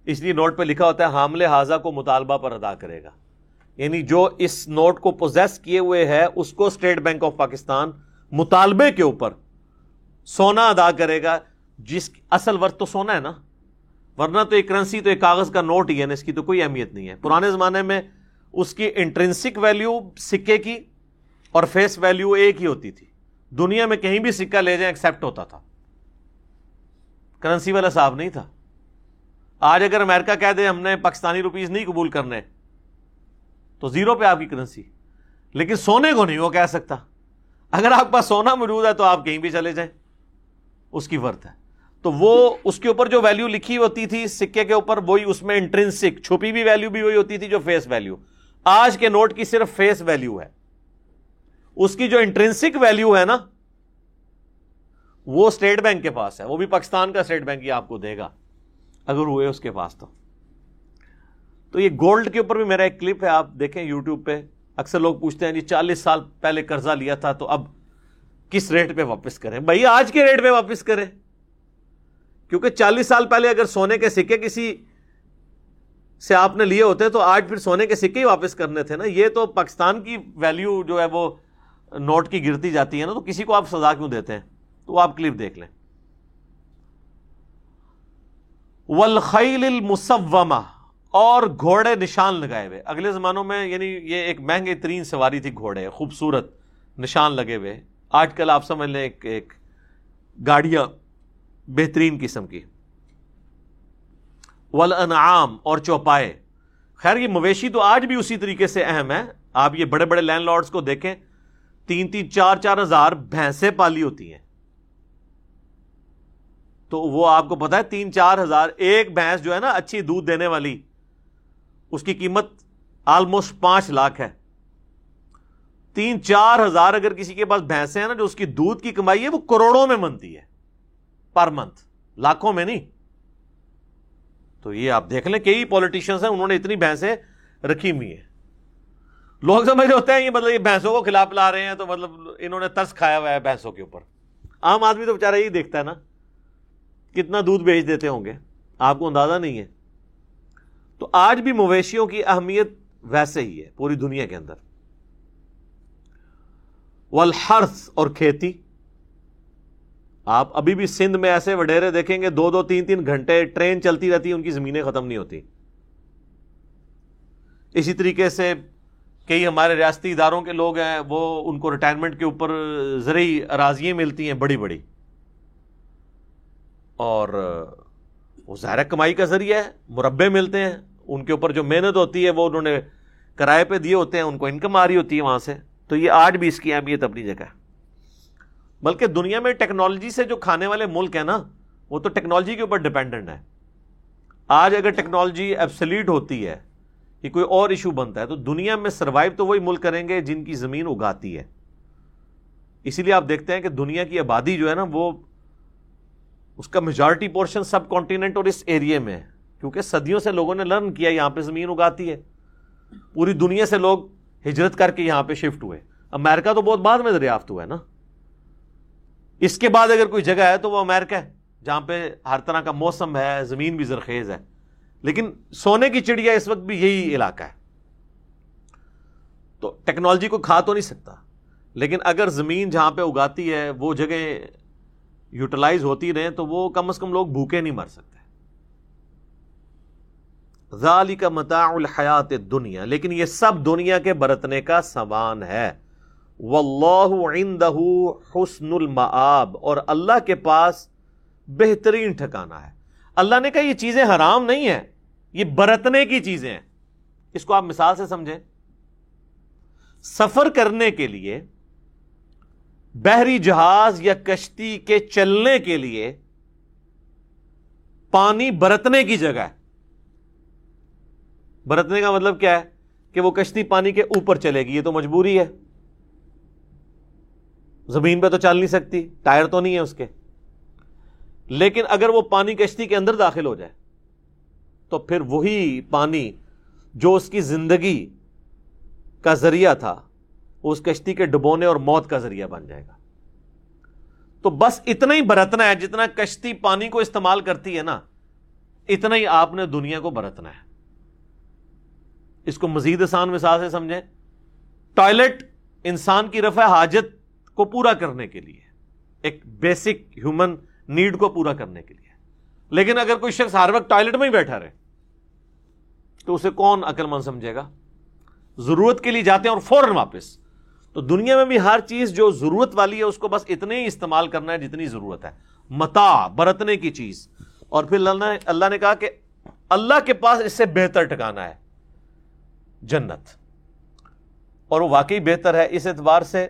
اس لیے نوٹ پہ لکھا ہوتا ہے، حاملے حاضہ کو مطالبہ پر ادا کرے گا۔ یعنی جو اس نوٹ کو پوزیس کیے ہوئے ہے، اس کو اسٹیٹ بینک آف پاکستان مطالبے کے اوپر سونا ادا کرے گا۔ جس اصل ورت تو سونا ہے نا۔ ورنہ تو ایک کرنسی تو ایک کاغذ کا نوٹ ہی ہے نا، اس کی تو کوئی اہمیت نہیں ہے۔ پرانے زمانے میں اس کی انٹرنسک ویلیو سکے کی اور فیس ویلیو ایک ہی ہوتی تھی۔ دنیا میں کہیں بھی سکہ لے جائیں ایکسپٹ ہوتا تھا۔ کرنسی والا صاحب نہیں تھا۔ آج اگر امریکہ کہہ دے ہم نے پاکستانی روپیز نہیں قبول کرنے، تو زیرو پہ آپ کی کرنسی۔ لیکن سونے کو نہیں وہ کہہ سکتا۔ اگر آپ پاس سونا موجود ہے تو آپ کہیں بھی چلے جائیں۔ اس کی ورت ہے۔ تو وہ اس کے اوپر جو ویلیو لکھی ہوتی تھی سکے کے اوپر، وہی اس میں انٹرنسک چھپی بھی ویلیو بھی وہی ہوتی تھی جو فیس ویلیو آج کے نوٹ کی صرف فیس ویلیو ہے۔ اس کی جو انٹرنسک ویلیو ہے نا، وہ اسٹیٹ بینک کے پاس ہے۔ وہ بھی پاکستان کا اسٹیٹ بینک ہی آپ کو دے گا۔ اگر ہوئے اس کے پاس تو۔ تو یہ گولڈ کے اوپر بھی میرا ایک کلپ ہے، آپ دیکھیں یوٹیوب پہ۔ اکثر لوگ پوچھتے ہیں جی چالیس سال پہلے قرضہ لیا تھا تو اب کس ریٹ پہ واپس کریں؟ بھائی آج کے ریٹ پہ واپس کریں۔ کیونکہ چالیس سال پہلے اگر سونے کے سکے کسی سے آپ نے لیے ہوتے تو آج پھر سونے کے سکے ہی واپس کرنے تھے نا؟ یہ تو پاکستان کی ویلیو جو ہے وہ نوٹ کی گرتی جاتی ہے نا، تو کسی کو آپ سزا کیوں دیتے ہیں؟ تو آپ کلپ دیکھ لیں۔ والخیل المسومہ اور گھوڑے نشان لگائے ہوئے۔ اگلے زمانوں میں یعنی یہ ایک مہنگے ترین سواری تھی گھوڑے، خوبصورت، نشان لگے ہوئے۔ آج کل آپ سمجھ لیں ایک ایک گاڑیاں بہترین قسم کی ولانعام اور چوپائے۔ خیر، یہ مویشی تو آج بھی اسی طریقے سے اہم ہے۔ آپ یہ بڑے بڑے لینڈ لارڈس کو دیکھیں، تین تین چار چار ہزار بھینسیں پالی ہوتی ہیں۔ تو وہ آپ کو پتا ہے، تین چار ہزار ایک بھینس جو ہے نا، اچھی دودھ دینے والی، اس کی قیمت آلموسٹ پانچ لاکھ ہے۔ تین چار ہزار اگر کسی کے پاس بھینسیں ہیں نا، جو اس کی دودھ کی کمائی ہے، وہ کروڑوں میں منتی ہے۔ پر منتھ لاکھوں میں نہیں. تو یہ آپ دیکھ لیں کئی پولیٹیشنس ہیں، انہوں نے اتنی بھینسیں رکھی ہوئی ہیں۔ لوگ سمجھ ہوتے ہیں، یہ مطلب یہ بھینسوں کو کھلا پلا رہے ہیں تو مطلب انہوں نے ترس کھایا ہوا ہے بھینسوں کے اوپر۔ عام آدمی تو بےچارا یہی دیکھتا ہے نا، کتنا دودھ بیچ دیتے ہوں گے۔ آپ کو اندازہ نہیں ہے۔ تو آج بھی مویشیوں کی اہمیت ویسے ہی ہے، پوری دنیا کے اندر۔ والحرث اور کھیتی آپ ابھی بھی سندھ میں ایسے وڈیرے دیکھیں گے، دو دو تین تین گھنٹے ٹرین چلتی رہتی، ان کی زمینیں ختم نہیں ہوتی۔ اسی طریقے سے کئی ہمارے ریاستی اداروں کے لوگ ہیں، وہ ان کو ریٹائرمنٹ کے اوپر زرعی اراضیاں ملتی ہیں، بڑی بڑی۔ اور وہ ظاہر کمائی کا ذریعہ ہے، مربے ملتے ہیں۔ ان کے اوپر جو محنت ہوتی ہے، وہ انہوں نے کرائے پہ دیے ہوتے ہیں، ان کو انکم آ رہی ہوتی ہے وہاں سے۔ تو یہ آج بھی اس کی اہمیت اپنی جگہ ہے۔ بلکہ دنیا میں ٹیکنالوجی سے جو کھانے والے ملک ہیں نا، وہ تو ٹیکنالوجی کے اوپر ڈپینڈنٹ ہے آج اگر ٹیکنالوجی ایبسلیٹ ہوتی ہے کہ کوئی اور ایشو بنتا ہے، تو دنیا میں سروائیو تو وہی ملک کریں گے جن کی زمین اگاتی ہے۔ اسی لیے آپ دیکھتے ہیں کہ دنیا کی آبادی جو ہے نا، وہ اس کا میجورٹی پورشن سب کانٹیننٹ اور اس ایریے میں ہے۔ کیونکہ صدیوں سے لوگوں نے لرن کیا، یہاں پہ زمین اگاتی ہے۔ پوری دنیا سے لوگ ہجرت کر کے یہاں پہ شفٹ ہوئے۔ امیرکا تو بہت بعد میں دریافت ہوا ہے نا۔ اس کے بعد اگر کوئی جگہ ہے تو وہ امیرکا ہے، جہاں پہ ہر طرح کا موسم ہے، زمین بھی زرخیز ہے۔ لیکن سونے کی چڑیا اس وقت بھی یہی علاقہ ہے۔ تو ٹیکنالوجی کو کھا تو نہیں سکتا۔ لیکن اگر زمین جہاں پہ اگاتی ہے، وہ جگہ یوٹیلائز ہوتی رہے تو وہ کم از کم لوگ بھوکے نہیں مر سکتے۔ ذالی کا متا الحیات دنیا لیکن یہ سب دنیا کے برتنے کا سامان ہے۔ واللہ عنده حسن المآب، اور اللہ کے پاس بہترین ٹھکانا ہے۔ اللہ نے کہا یہ چیزیں حرام نہیں ہیں، یہ برتنے کی چیزیں ہیں۔ اس کو آپ مثال سے سمجھیں۔ سفر کرنے کے لیے، بحری جہاز یا کشتی کے چلنے کے لیے پانی برتنے کی جگہ ہے۔ برتنے کا مطلب کیا ہے؟ کہ وہ کشتی پانی کے اوپر چلے گی، یہ تو مجبوری ہے۔ زمین پہ تو چل نہیں سکتی، ٹائر تو نہیں ہے اس کے۔ لیکن اگر وہ پانی کشتی کے اندر داخل ہو جائے، تو پھر وہی پانی جو اس کی زندگی کا ذریعہ تھا، اس کشتی کے ڈبونے اور موت کا ذریعہ بن جائے گا۔ تو بس اتنا ہی برتنا ہے جتنا کشتی پانی کو استعمال کرتی ہے نا، اتنا ہی آپ نے دنیا کو برتنا ہے۔ اس کو مزید آسان مثال سے سمجھیں، ٹوائلٹ انسان کی رفع حاجت کو پورا کرنے کے لیے، ایک بیسک ہیومن نیڈ کو پورا کرنے کے لیے۔ لیکن اگر کوئی شخص ہر وقت ٹوائلٹ میں ہی بیٹھا رہے، تو اسے کون عقل مند سمجھے گا؟ ضرورت کے لیے جاتے ہیں اور فوراً واپس۔ تو دنیا میں بھی ہر چیز جو ضرورت والی ہے، اس کو بس اتنے ہی استعمال کرنا ہے جتنی ضرورت ہے۔ متا، برتنے کی چیز۔ اور پھر اللہ نے اللہ نے کہا کہ اللہ کے پاس اس سے بہتر ٹھکانا ہے، جنت۔ اور وہ واقعی بہتر ہے اس اعتبار سے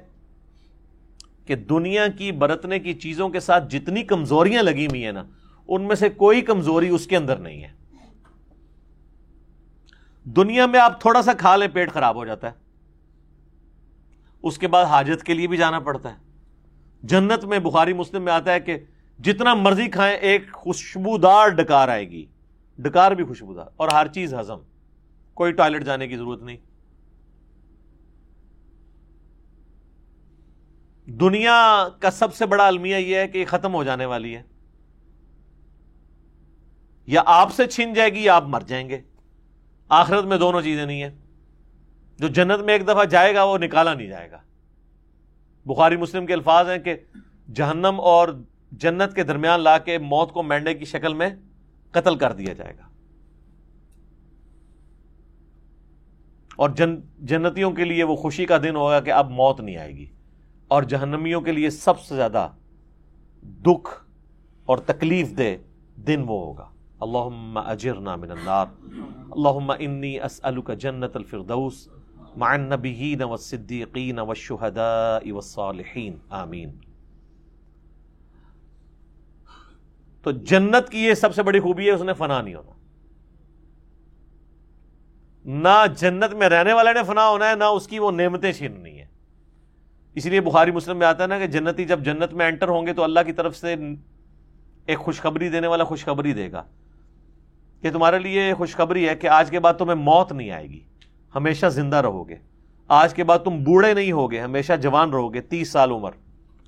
کہ دنیا کی برتنے کی چیزوں کے ساتھ جتنی کمزوریاں لگی ہوئی ہیں نا، ان میں سے کوئی کمزوری اس کے اندر نہیں ہے۔ دنیا میں آپ تھوڑا سا کھا لیں، پیٹ خراب ہو جاتا ہے۔ اس کے بعد حاجت کے لیے بھی جانا پڑتا ہے۔ جنت میں، بخاری مسلم میں آتا ہے کہ جتنا مرضی کھائیں، ایک خوشبودار ڈکار آئے گی۔ ڈکار بھی خوشبودار، اور ہر چیز ہزم کوئی ٹوائلٹ جانے کی ضرورت نہیں۔ دنیا کا سب سے بڑا المیہ یہ ہے کہ یہ ختم ہو جانے والی ہے۔ یا آپ سے چھن جائے گی یا آپ مر جائیں گے۔ آخرت میں دونوں چیزیں نہیں ہیں۔ جو جنت میں ایک دفعہ جائے گا وہ نکالا نہیں جائے گا۔ بخاری مسلم کے الفاظ ہیں کہ جہنم اور جنت کے درمیان لا کے موت کو مینڈے کی شکل میں قتل کر دیا جائے گا۔ اور جن جنتیوں کے لیے وہ خوشی کا دن ہوگا کہ اب موت نہیں آئے گی۔ اور جہنمیوں کے لیے سب سے زیادہ دکھ اور تکلیف دے دن وہ ہوگا۔ اللہم اجرنا من النار۔ اللہم انی اسألک جنت الفردوس۔ مع النبیین والصدیقین والشہداء والصالحین۔ آمین۔ تو جنت کی یہ سب سے بڑی خوبی ہے، اس نے فنا نہیں ہونا۔ نہ جنت میں رہنے والے نے فنا ہونا ہے، نہ اس کی وہ نعمتیں چھیننی۔ ہے اس لیے بخاری مسلم میں آتا ہے نا کہ جنتی جب جنت میں انٹر ہوں گے تو اللہ کی طرف سے ایک خوشخبری دینے والا خوشخبری دے گا۔ کہ تمہارے لیے خوشخبری ہے کہ آج کے بعد تمہیں موت نہیں آئے گی۔ ہمیشہ زندہ رہو گے۔ آج کے بعد تم بوڑھے نہیں ہوگے ہمیشہ جوان رہو گے۔ تیس سال عمر۔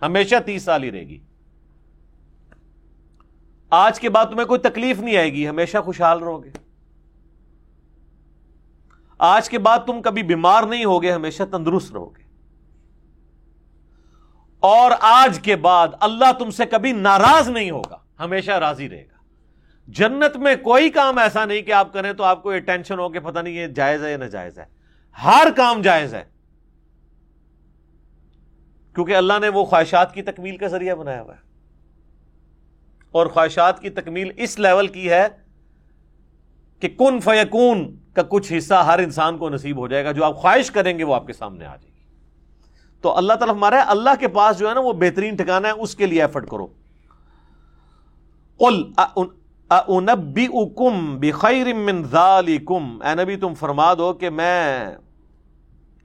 ہمیشہ تیس سال ہی رہے گی۔ آج کے بعد تمہیں کوئی تکلیف نہیں آئے گی، ہمیشہ خوشحال رہو گے۔ آج کے بعد تم کبھی بیمار نہیں ہوگے ہمیشہ تندرست رہو گے۔ اور آج کے بعد اللہ تم سے کبھی ناراض نہیں ہوگا، ہمیشہ راضی رہے گا۔ جنت میں کوئی کام ایسا نہیں کہ آپ کریں تو آپ کو یہ ٹینشن ہو کہ پتہ نہیں یہ جائز ہے یا ناجائز ہے۔ ہر کام جائز ہے۔ کیونکہ اللہ نے وہ خواہشات کی تکمیل کا ذریعہ بنایا ہوا ہے۔ اور خواہشات کی تکمیل اس لیول کی ہے کہ کن فیکون کا کچھ حصہ ہر انسان کو نصیب ہو جائے گا۔ جو آپ خواہش کریں گے وہ آپ کے سامنے آ جائے۔ گی تو اللہ تعالیٰ ہمارا ہے، اللہ کے پاس جو ہے نا وہ بہترین ٹھکانا ہے، اس کے لیے ایفرٹ کرو۔ قل بخیر من ذالکم۔ اے نبی، تم فرما دو کہ میں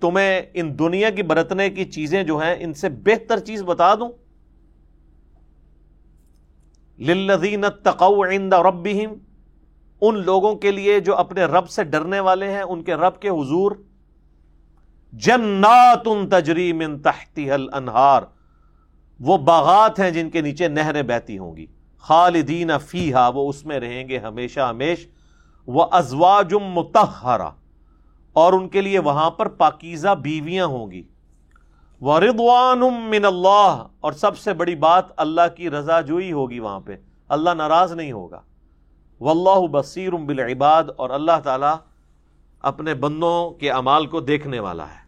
تمہیں ان دنیا کی برتنے کی چیزیں جو ہیں، ان سے بہتر چیز بتا دوں۔ للذین اتقوا عند ربهم ان لوگوں کے لیے جو اپنے رب سے ڈرنے والے ہیں، ان کے رب کے حضور۔ جنات تجری من تحتها الانہار۔ وہ باغات ہیں جن کے نیچے نہریں بہتی ہوں گی۔ خالدین فیہا، وہ اس میں رہیں گے ہمیشہ ہمیش۔ وہ ازواج متحرہ اور ان کے لیے وہاں پر پاکیزہ بیویاں ہوں گی۔ وردوان من اللہ، اور سب سے بڑی بات اللہ کی رضا جوئی ہوگی وہاں پہ۔ اللہ ناراض نہیں ہوگا۔ واللہ بصیر بالعباد، اور اللہ تعالی اپنے بندوں کے امال کو دیکھنے والا ہے۔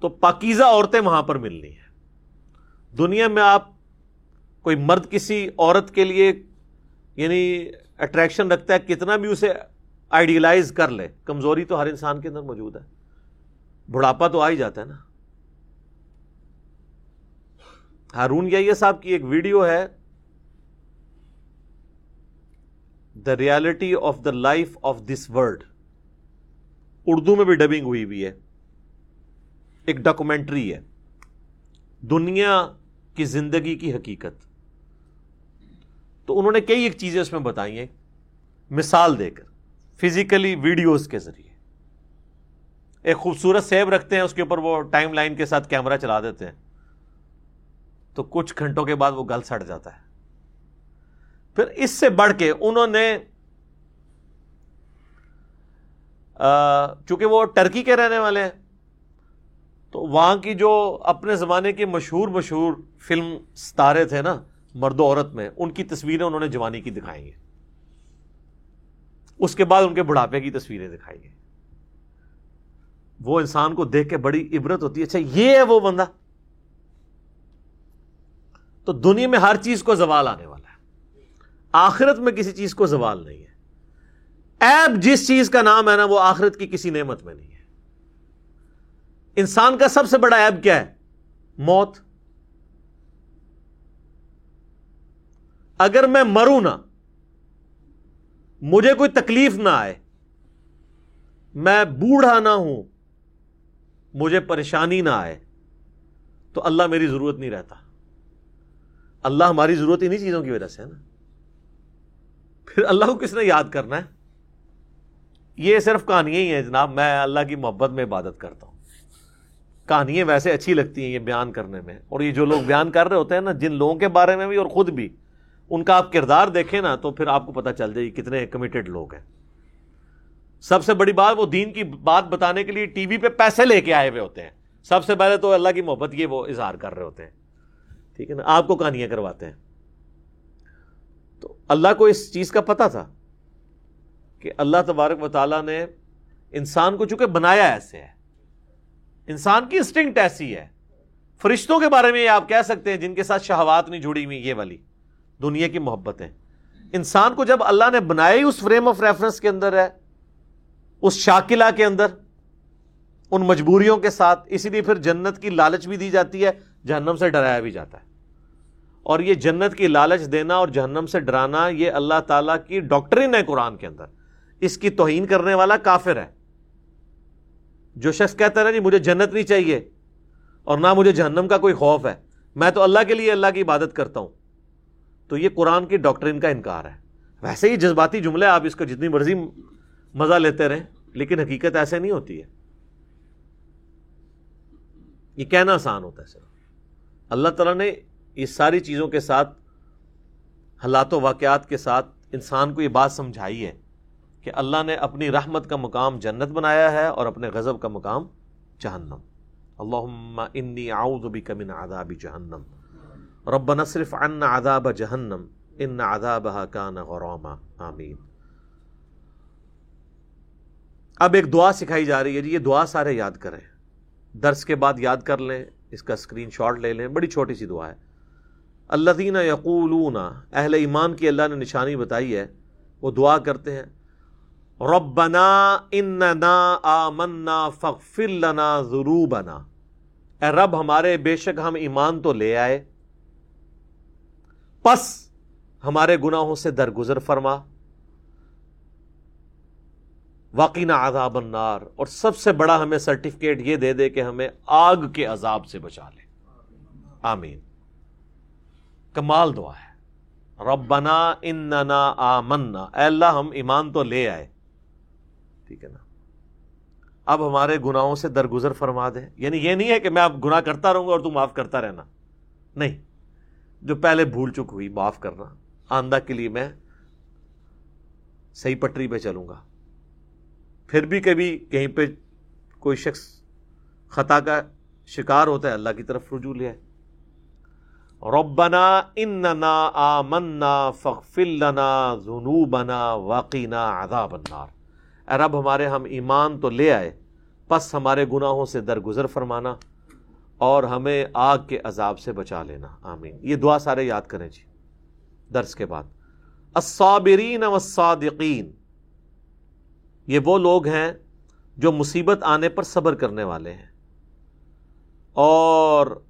تو پاکیزہ عورتیں وہاں پر ملنی ہیں۔ دنیا میں آپ کوئی مرد کسی عورت کے لیے یعنی اٹریکشن رکھتا ہے، کتنا بھی اسے آئیڈیلائز کر لے۔ کمزوری تو ہر انسان کے اندر موجود ہے۔ بڑھاپا تو آ ہی جاتا ہے نا۔ ہارون یا صاحب کی ایک ویڈیو ہے۔ The reality of the life of this world Urdu میں بھی ڈبنگ ہوئی ہوئی ہے۔ ایک ڈاکومنٹری ہے۔ دنیا کی زندگی کی حقیقت۔ تو انہوں نے کئی ایک چیزیں اس میں بتائی ہیں۔ مثال دے کر فزیکلی ویڈیوز کے ذریعے۔ ایک خوبصورت سیب رکھتے ہیں، اس کے اوپر وہ ٹائم لائن کے ساتھ کیمرہ چلا دیتے ہیں۔ تو کچھ گھنٹوں کے بعد وہ گل سڑ جاتا ہے۔ پھر اس سے بڑھ کے انہوں نے چونکہ وہ ٹرکی کے رہنے والے ہیں، تو وہاں کی جو اپنے زمانے کے مشہور مشہور فلم ستارے تھے نا، مرد و عورت میں، ان کی تصویریں انہوں نے جوانی کی دکھائی ہیں۔ اس کے بعد ان کے بڑھاپے کی تصویریں دکھائی ہیں۔ وہ انسان کو دیکھ کے بڑی عبرت ہوتی ہے اچھا یہ ہے وہ بندہ۔ تو دنیا میں ہر چیز کو زوال آنے والا آخرت میں کسی چیز کو زوال نہیں ہے۔ ایب جس چیز کا نام ہے نا، وہ آخرت کی کسی نعمت میں نہیں ہے۔ انسان کا سب سے بڑا ایب کیا ہے؟ موت۔ اگر میں مروں نا، مجھے کوئی تکلیف نہ آئے، میں بوڑھا نہ ہوں، مجھے پریشانی نہ آئے، تو اللہ میری ضرورت نہیں رہتا۔ اللہ ہماری ضرورت انہیں چیزوں کی وجہ سے ہے نا۔ پھر اللہ کو کس نے یاد کرنا ہے؟ یہ صرف کہانیاں ہی ہیں جناب، میں اللہ کی محبت میں عبادت کرتا ہوں۔ کہانیاں ویسے اچھی لگتی ہیں یہ بیان کرنے میں، اور یہ جو لوگ بیان کر رہے ہوتے ہیں نا، جن لوگوں کے بارے میں بھی اور خود بھی، ان کا آپ کردار دیکھیں نا تو پھر آپ کو پتا چل جائے کتنے کمیٹڈ لوگ ہیں۔ سب سے بڑی بات وہ دین کی بات بتانے کے لیے ٹی وی پہ پیسے لے کے آئے ہوئے ہوتے ہیں۔ سب سے پہلے تو اللہ کی محبت یہ وہ اظہار کر رہے ہوتے ہیں۔ ٹھیک ہے نا؟ آپ کو کہانیاں کرواتے ہیں۔ اللہ کو اس چیز کا پتا تھا کہ اللہ تبارک و تعالیٰ نے انسان کو چونکہ بنایا ایسے ہے، انسان کی انسٹنکٹ ایسی ہے۔ فرشتوں کے بارے میں آپ کہہ سکتے ہیں، جن کے ساتھ شہوات نہیں جڑی ہوئی، یہ والی۔ دنیا کی محبتیں۔ انسان کو جب اللہ نے بنائی اس فریم آف ریفرنس کے اندر ہے، اس شاکلہ کے اندر، ان مجبوریوں کے ساتھ، اسی لیے پھر جنت کی لالچ بھی دی جاتی ہے، جہنم سے ڈرایا بھی جاتا ہے۔ اور یہ جنت کی لالچ دینا اور جہنم سے ڈرانا یہ اللہ تعالیٰ کی ڈاکٹرین ہے قرآن کے اندر۔ اس کی توہین کرنے والا کافر ہے۔ جو شخص کہتا ہے نا جی مجھے جنت نہیں چاہیے اور نہ مجھے جہنم کا کوئی خوف ہے، میں تو اللہ کے لیے اللہ کی عبادت کرتا ہوں۔ تو یہ قرآن کی ڈاکٹرین کا انکار ہے۔ ویسے ہی جذباتی جملے آپ اس کو جتنی مرضی مزہ لیتے رہیں، لیکن حقیقت ایسے نہیں ہوتی ہے۔ یہ کہنا آسان ہوتا ہے سر اللہ تعالیٰ نے اس ساری چیزوں کے ساتھ، حالات و واقعات کے ساتھ انسان کو یہ بات سمجھائی ہے کہ اللہ نے اپنی رحمت کا مقام جنت بنایا ہے اور اپنے غضب کا مقام جہنم۔ اللہم انی اعوذ بک من عذاب جہنم۔ رب نصرف عنا عذاب جہنم۔ ان عذابها کان غراما۔ آمین۔ اب ایک دعا سکھائی جا رہی ہے جی یہ دعا سارے یاد کریں۔ درس کے بعد یاد کر لیں، اس کا اسکرین شاٹ لے لیں۔ بڑی چھوٹی سی دعا ہے۔ اللہ دین یقولون، اہل ایمان کی اللہ نے نشانی بتائی ہے، وہ دعا کرتے ہیں، ربنا اننا آمنا فغفر لنا ذنوبنا۔ اے رب، ہمارے بے شک ہم ایمان تو لے آئے۔ پس ہمارے گناہوں سے درگزر فرما۔ واقعہ عذاب النار۔ اور سب سے بڑا ہمیں سرٹیفکیٹ یہ دے دے کہ ہمیں آگ کے عذاب سے بچا لے۔ آمین۔ کمال دعا ہے۔ ربنا اننا آمنا۔ اے اللہ، ہم ایمان تو لے آئے۔ ٹھیک ہے نا؟ اب ہمارے گناہوں سے درگزر فرما دے۔ یعنی یہ نہیں ہے کہ میں اب گناہ کرتا رہوں گا اور تو معاف کرتا رہنا۔ نہیں۔ جو پہلے بھول چک ہوئی، معاف کرنا۔ آندہ کے لیے میں صحیح پٹری پہ چلوں گا۔ پھر بھی کبھی کہیں پہ کوئی شخص خطا کا شکار ہوتا ہے، اللہ کی طرف رجوع لے ربنا اننا آمنا فغفر لنا ذنوبنا وقنا عذاب النار۔ اے رب، ہمارے ہم ایمان تو لے آئے، پس ہمارے گناہوں سے درگزر فرمانا اور ہمیں آگ کے عذاب سے بچا لینا۔ آمین۔ یہ دعا سارے یاد کریں جی۔ درس کے بعد۔ الصابرین والصادقین۔ یہ وہ لوگ ہیں جو مصیبت آنے پر صبر کرنے والے ہیں۔ اور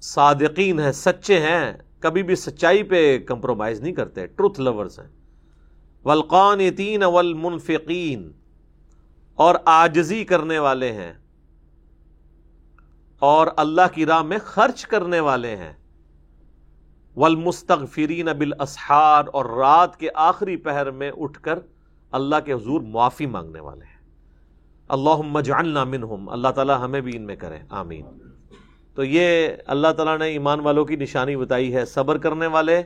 صادقین ہیں، سچے ہیں، کبھی بھی سچائی پہ کمپرومائز نہیں کرتے ٹروتھ لورز ہیں۔ ولقان یتین اور آجزی کرنے والے ہیں۔ اور اللہ کی راہ میں خرچ کرنے والے ہیں۔ ولمستغفرین بالاسحار، اور رات کے آخری پہر میں اٹھ کر اللہ کے حضور معافی مانگنے والے ہیں۔ اللہ مجعلنا منہم، اللہ تعالیٰ ہمیں بھی ان میں کرے، آمین۔ تو یہ اللہ تعالیٰ نے ایمان والوں کی نشانی بتائی ہے۔ صبر کرنے والے،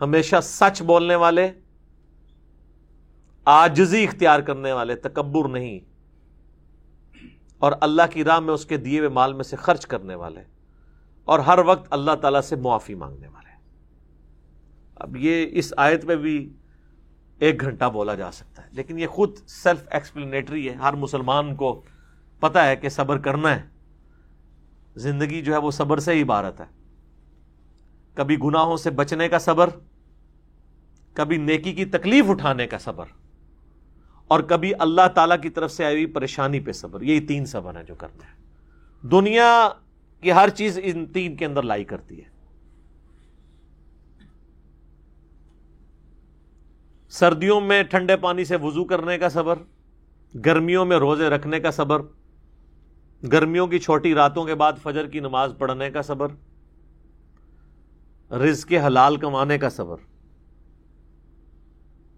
ہمیشہ سچ بولنے والے، آجزی اختیار کرنے والے، تکبر نہیں۔ اور اللہ کی راہ میں اس کے دیے ہوئے مال میں سے خرچ کرنے والے۔ اور ہر وقت اللہ تعالیٰ سے معافی مانگنے والے۔ اب یہ اس آیت میں بھی ایک گھنٹہ بولا جا سکتا ہے، لیکن یہ خود سیلف ایکسپلینیٹری ہے۔ ہر مسلمان کو پتا ہے کہ صبر کرنا ہے۔ زندگی جو ہے وہ صبر سے ہی عبارت ہے۔ کبھی گناہوں سے بچنے کا صبر، کبھی نیکی کی تکلیف اٹھانے کا صبر، اور کبھی اللہ تعالی کی طرف سے آئی ہوئی پریشانی پہ صبر۔ یہی تین صبر ہیں جو کرتے ہیں۔ دنیا کی ہر چیز ان تین کے اندر لائی کرتی ہے۔ سردیوں میں ٹھنڈے پانی سے وضو کرنے کا صبر، گرمیوں میں روزے رکھنے کا صبر گرمیوں کی چھوٹی راتوں کے بعد فجر کی نماز پڑھنے کا صبر، رزق کے حلال کمانے کا صبر،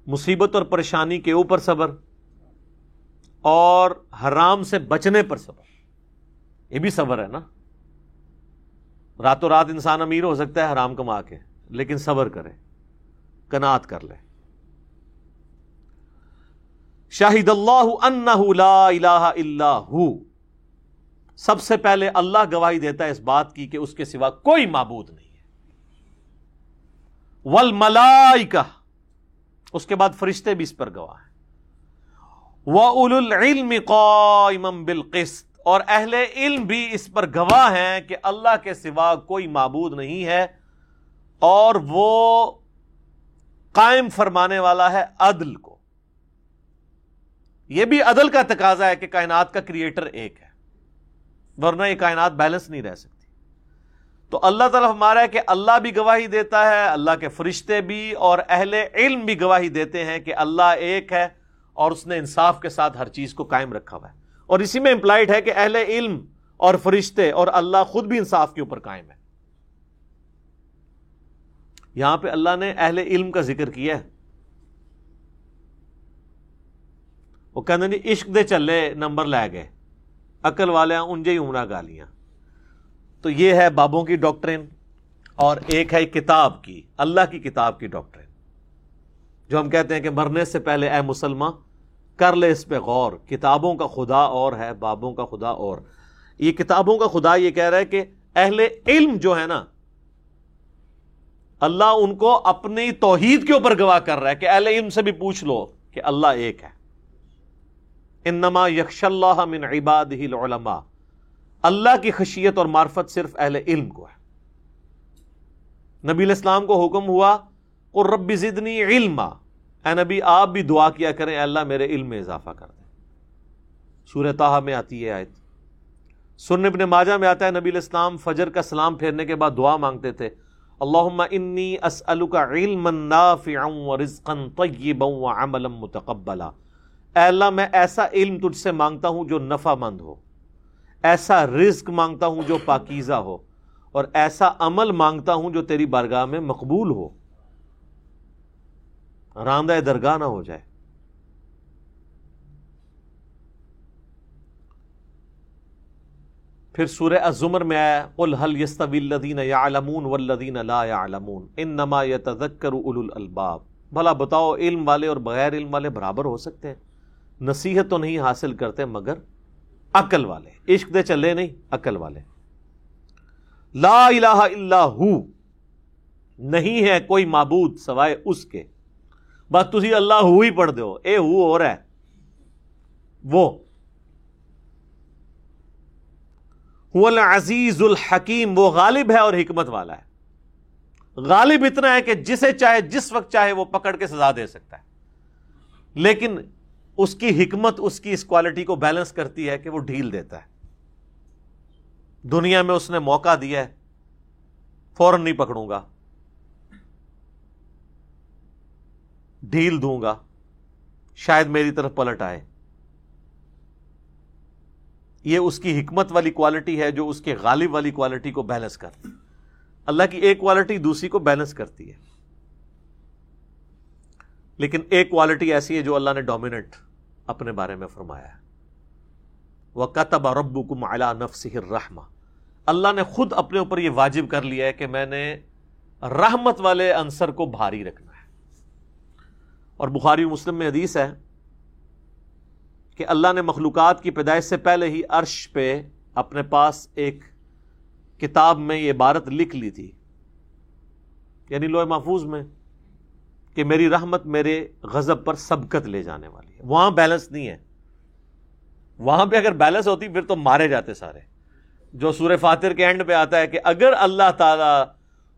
مصیبت اور پریشانی کے اوپر صبر اور حرام سے بچنے پر صبر، یہ بھی صبر ہے نا؟ راتوں رات انسان امیر ہو سکتا ہے حرام کما کے، لیکن صبر کرے کنات کر لے۔ شاہد اللہ لا الہ الا ہو۔ سب سے پہلے اللہ گواہی دیتا ہے اس بات کی کہ اس کے سوا کوئی معبود نہیں ہے۔ ول ملائی اس کے بعد فرشتے بھی اس پر گواہ ہیں۔ وہ العلم قائم بالقسط، اور اہل علم بھی اس پر گواہ ہیں کہ اللہ کے سوا کوئی معبود نہیں ہے۔ اور وہ قائم فرمانے والا ہے عدل کو۔ یہ بھی عدل کا تقاضا ہے کہ کائنات کا کریٹر ایک ہے۔ ورنہ یہ کائنات بیلنس نہیں رہ سکتی۔ تو اللہ تعالیٰ ہمارا ہے کہ اللہ بھی گواہی دیتا ہے، اللہ کے فرشتے بھی اور اہل علم بھی گواہی دیتے ہیں کہ اللہ ایک ہے اور اس نے انصاف کے ساتھ ہر چیز کو قائم رکھا ہوا ہے۔ اور اسی میں امپلائڈ ہے کہ اہل علم اور فرشتے اور اللہ خود بھی انصاف کے اوپر قائم ہے یہاں پہ اللہ نے اہل علم کا ذکر کیا ہے۔ وہ کہتے ہیں جی، عشق دے چلے نمبر لے گئے۔ عقل والے انجے ہی گالیاں تو یہ ہے بابوں کی ڈاکٹرین اور ایک ہے کتاب کی، اللہ کی کتاب کی ڈاکٹرین۔ جو ہم کہتے ہیں کہ مرنے سے پہلے اے مسلمان کر لے اس پہ غور، کتابوں کا خدا اور ہے، بابوں کا خدا اور۔ یہ کتابوں کا خدا یہ کہہ رہا ہے کہ اہل علم جو ہے نا، اللہ ان کو اپنی توحید کے اوپر گواہ کر رہا ہے کہ اہل علم سے بھی پوچھ لو کہ اللہ ایک ہے۔ انما یکش اللہ من عباد ہی العلماء۔ اللہ کی خشیت اور معرفت صرف اہل علم کو ہے۔ نبی الاسلام کو حکم ہوا اور رب زدنی علم اے نبی، آپ بھی دعا کیا کریں، اے اللہ میرے علم میں اضافہ کر دیں۔ سورہ تاہا میں آتی ہے آیت۔ سن ابن ماجہ میں آتا ہے، نبی الاسلام فجر کا سلام پھیرنے کے بعد دعا مانگتے تھے۔ اللہم انی اسألک علما نافعا ورزقا طیبا وعملا متقبلا۔ اے اللہ میں ایسا علم تجھ سے مانگتا ہوں جو نفع مند ہو، ایسا رزق مانگتا ہوں جو پاکیزہ ہو، اور ایسا عمل مانگتا ہوں جو تیری بارگاہ میں مقبول ہو۔ راندہ درگاہ نہ ہو جائے۔ پھر سورہ الزمر میں آیا، قل هل يستوي الذين يعلمون والذين لا يعلمون انما يتذكر اولو الالباب۔ بھلا بتاؤ، علم والے اور بغیر علم والے برابر ہو سکتے ہیں۔ نصیحت تو نہیں حاصل کرتے مگر عقل والے۔ عشق دے چلے نہیں، عقل والے۔ لا الہ الا ہو۔ نہیں ہے کوئی معبود سوائے اس کے۔ بس تھی اللہ ہو ہی پڑھ دو۔ اے ہو ہو رہا ہے۔ وہ۔ عزیز الحکیم۔ وہ غالب ہے اور حکمت والا ہے۔ غالب اتنا ہے کہ جسے چاہے، جس وقت چاہے وہ پکڑ کے سزا دے سکتا ہے۔ لیکن اس کی حکمت، اس کی اس کوالٹی کو بیلنس کرتی ہے کہ وہ ڈھیل دیتا ہے۔ دنیا میں اس نے موقع دیا ہے، فوراً نہیں پکڑوں گا۔ ڈھیل دوں گا، شاید میری طرف پلٹ آئے۔ یہ اس کی حکمت والی کوالٹی ہے جو اس کے غالب والی کوالٹی کو بیلنس کرتی اللہ کی ایک کوالٹی دوسری کو بیلنس کرتی ہے۔ لیکن ایک کوالٹی ایسی ہے جو اللہ نے ڈومیننٹ اپنے بارے میں فرمایا ہے۔ وہ کتب رب کم اعلیٰ نفس اللہ نے خود اپنے اوپر یہ واجب کر لیا ہے کہ میں نے رحمت والے عنصر کو بھاری رکھنا ہے۔ اور بخاری مسلم میں حدیث ہے کہ اللہ نے مخلوقات کی پیدائش سے پہلے ہی عرش پہ اپنے پاس ایک کتاب میں یہ عبارت لکھ لی تھی۔ یعنی لوہے محفوظ میں کہ میری رحمت میرے غضب پر سبقت لے جانے والی ہے۔ وہاں بیلنس نہیں ہے۔ وہاں پہ اگر بیلنس ہوتی پھر تو مارے جاتے سارے۔ جو سور فاتر کے اینڈ پہ آتا ہے کہ اگر اللہ تعالی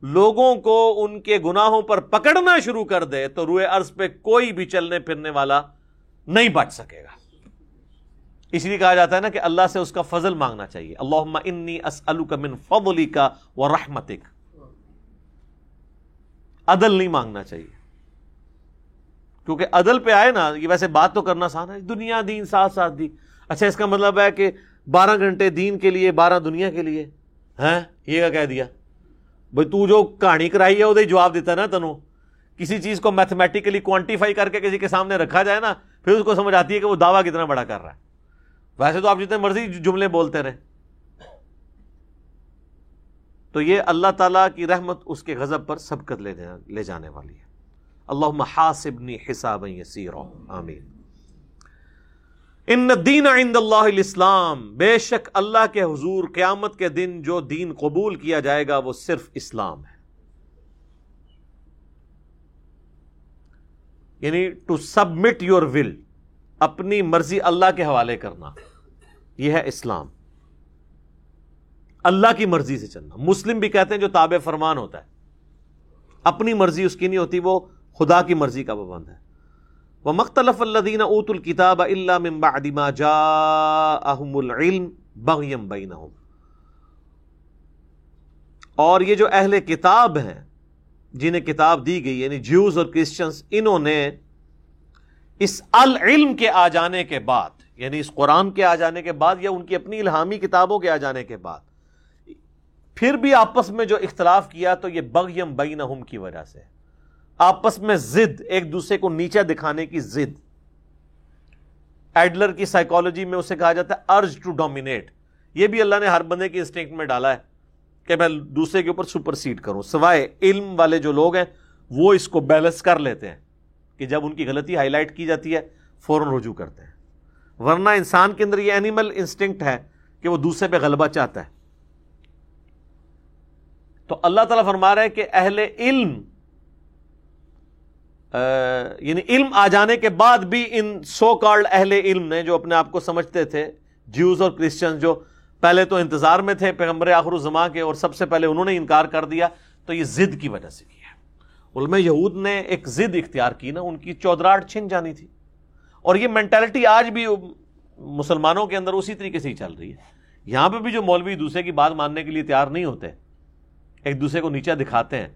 لوگوں کو ان کے گناہوں پر پکڑنا شروع کر دے تو روئے عرض پہ کوئی بھی چلنے پھرنے والا نہیں بچ سکے گا۔ اس لیے کہا جاتا ہے نا کہ اللہ سے اس کا فضل مانگنا چاہیے۔ اللہ انی اسلو من فضلی کا و رحمتک۔ عدل نہیں مانگنا چاہیے۔ کیونکہ عدل پہ آئے نا، یہ ویسے بات تو کرنا آسان ہے۔ دنیا دین، ساتھ ساتھ دی اچھا اس کا مطلب ہے کہ بارہ گھنٹے دین کے لیے، بارہ دنیا کے لیے۔ ہیں یہ کیا کہہ دیا؟ بھائی، تو جو کہانی کرائی ہے وہ جواب دیتا نا تنو۔ کسی چیز کو میتھمیٹیکلی کوانٹیفائی کر کے کسی کے سامنے رکھا جائے نا، پھر اس کو سمجھ آتی ہے کہ وہ دعویٰ کتنا بڑا کر رہا ہے۔ ویسے تو آپ جتنے مرضی جملے بولتے رہے تو یہ اللہ تعالیٰ کی رحمت اس کے غضب پر سبقت لے جانے والی ہے۔ اللہ حاسبنی حساب آمین۔ ان دین عند اللہ الاسلام، بے شک اللہ کے حضور قیامت کے دن جو دین قبول کیا جائے گا وہ صرف اسلام ہے۔ یعنی ٹو سبمٹ یور ول اپنی مرضی اللہ کے حوالے کرنا، یہ ہے اسلام۔ اللہ کی مرضی سے چلنا۔ مسلم بھی کہتے ہیں جو تابع فرمان ہوتا ہے، اپنی مرضی اس کی نہیں ہوتی، وہ خدا کی مرضی کا پابند ہے۔ وہ مختلف الدین اوت الکتاب اللہ ممبا جا احم العلم بغیم بین اور یہ جو اہل کتاب ہیں، جنہیں کتاب دی گئی یعنی جیوز اور کرسچنس انہوں نے اس العلم کے آ جانے کے بعد یعنی اس قرآن کے آ جانے کے بعد یا ان کی اپنی الہامی کتابوں کے آ جانے کے بعد، پھر بھی آپس میں جو اختلاف کیا تو یہ بغیم بینہم کی وجہ سے آپس میں زد ایک دوسرے کو نیچے دکھانے کی زد ایڈلر کی سائیکالوجی میں اسے کہا جاتا ہے ارج ٹو ڈومینیٹ یہ بھی اللہ نے ہر بندے کی انسٹنکٹ میں ڈالا ہے کہ میں دوسرے کے اوپر سپر سیڈ کروں۔ سوائے علم والے جو لوگ ہیں، وہ اس کو بیلنس کر لیتے ہیں کہ جب ان کی غلطی ہائی لائٹ کی جاتی ہے، فوراً رجوع کرتے ہیں۔ ورنہ انسان کے اندر یہ اینیمل انسٹنکٹ ہے کہ وہ دوسرے پہ غلبہ چاہتا ہے۔ تو اللہ تعالیٰ فرما رہا ہے کہ اہل علم یعنی علم آ جانے کے بعد بھی ان سو کارڈ اہل علم نے جو اپنے آپ کو سمجھتے تھے جیوز اور کرسچن جو پہلے تو انتظار میں تھے پیغمبر آخر الزما کے اور سب سے پہلے انہوں نے انکار کر دیا، تو یہ ضد کی وجہ سے کیا علم یہود نے ایک ضد اختیار کی نا، ان کی چودراہٹ چھن جانی تھی۔ اور یہ مینٹلٹی آج بھی مسلمانوں کے اندر اسی طریقے سے ہی چل رہی ہے۔ یہاں پہ بھی جو مولوی دوسرے کی بات ماننے کے لیے تیار نہیں ہوتے، ایک دوسرے کو نیچا دکھاتے ہیں،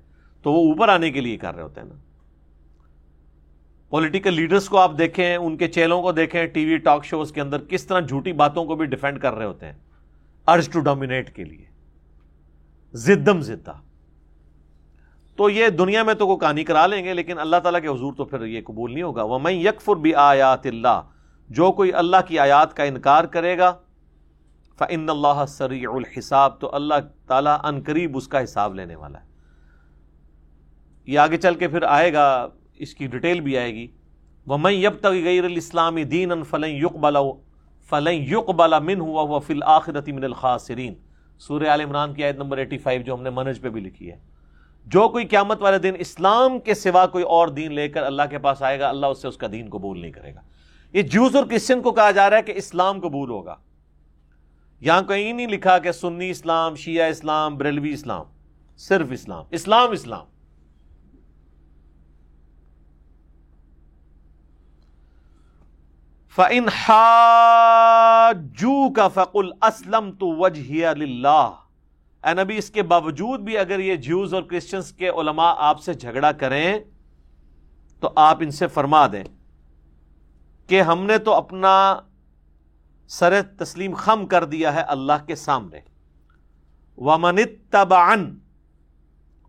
تو وہ اوپر آنے کے لیے کر رہے ہوتے ہیں نا۔ پولیٹیکل لیڈرز کو آپ دیکھیں، ان کے چیلوں کو دیکھیں، ٹی وی ٹاک شوز کے اندر کس طرح جھوٹی باتوں کو بھی ڈیفینڈ کر رہے ہوتے ہیں۔ ارج ٹو ڈومینیٹ کے لیے۔ زدم زدہ۔ تو یہ دنیا میں تو کو کہانی کرا لیں گے، لیکن اللہ تعالیٰ کے حضور تو پھر یہ قبول نہیں ہوگا۔ وہ میں یکفر بھی آیات اللہ جو کوئی اللہ کی آیات کا انکار کرے گا فن اللہ سری الحساب، تو اللہ تعالیٰ ان قریب اس کا حساب لینے والا ہے۔ یہ آگے چل کے پھر آئے گا اس کی ڈیٹیل بھی آئے گی۔ وہ میں یب تک غیر الاسلامی دین ان فلیں یق بلا فلیں یق بلا من ہوا وہ فل آخرتی من الخاصرین سورہ عال عمران کی آیت نمبر ایٹی فائیو جو ہم نے منج پہ بھی لکھی ہے۔ جو کوئی قیامت والے دن اسلام کے سوا کوئی اور دین لے کر اللہ کے پاس آئے گا، اللہ اس سے اس کا دین قبول نہیں کرے گا۔ یہ جوز اور کرسچن کو کہا جا رہا ہے کہ اسلام قبول ہوگا۔ یہاں کہیں نہیں لکھا کہ سنی اسلام، شیعہ اسلام، بریلوی اسلام، صرف اسلام۔ اسلام اسلام۔ فن کا فقل اسلم تو وجہ اللہ اے نبی، اس کے باوجود بھی اگر یہ جیوز اور کرسچنس کے علماء آپ سے جھگڑا کریں، تو آپ ان سے فرما دیں کہ ہم نے تو اپنا سر تسلیم خم کر دیا ہے اللہ کے سامنے۔ ومن تبان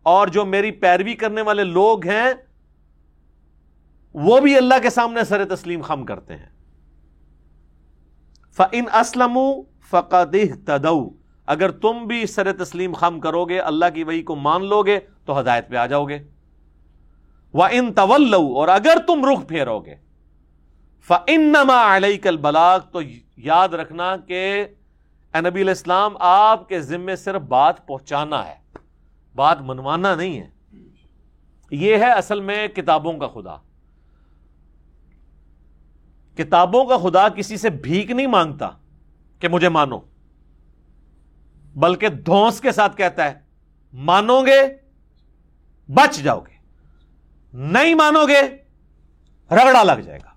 اور جو میری پیروی کرنے والے لوگ ہیں، وہ بھی اللہ کے سامنے سر تسلیم خم کرتے ہیں۔ فن اسلم فقد تدو اگر تم بھی سر تسلیم خم کرو گے اللہ کی وہی کو مان لو گے تو ہدایت پہ آ جاؤ گے وہ ان طول اور اگر تم رخ پھیرو گے فنما علیہ کل بلاغ تو یاد رکھنا کہ نبی الاسلام آپ کے ذمے صرف بات پہنچانا ہے، بات منوانا نہیں ہے۔ یہ ہے اصل میں کتابوں کا خدا۔ کتابوں کا خدا کسی سے بھیک نہیں مانگتا کہ مجھے مانو، بلکہ دھوس کے ساتھ کہتا ہے، مانو گے، بچ جاؤ گے۔ نہیں مانو گے، رگڑا لگ جائے گا۔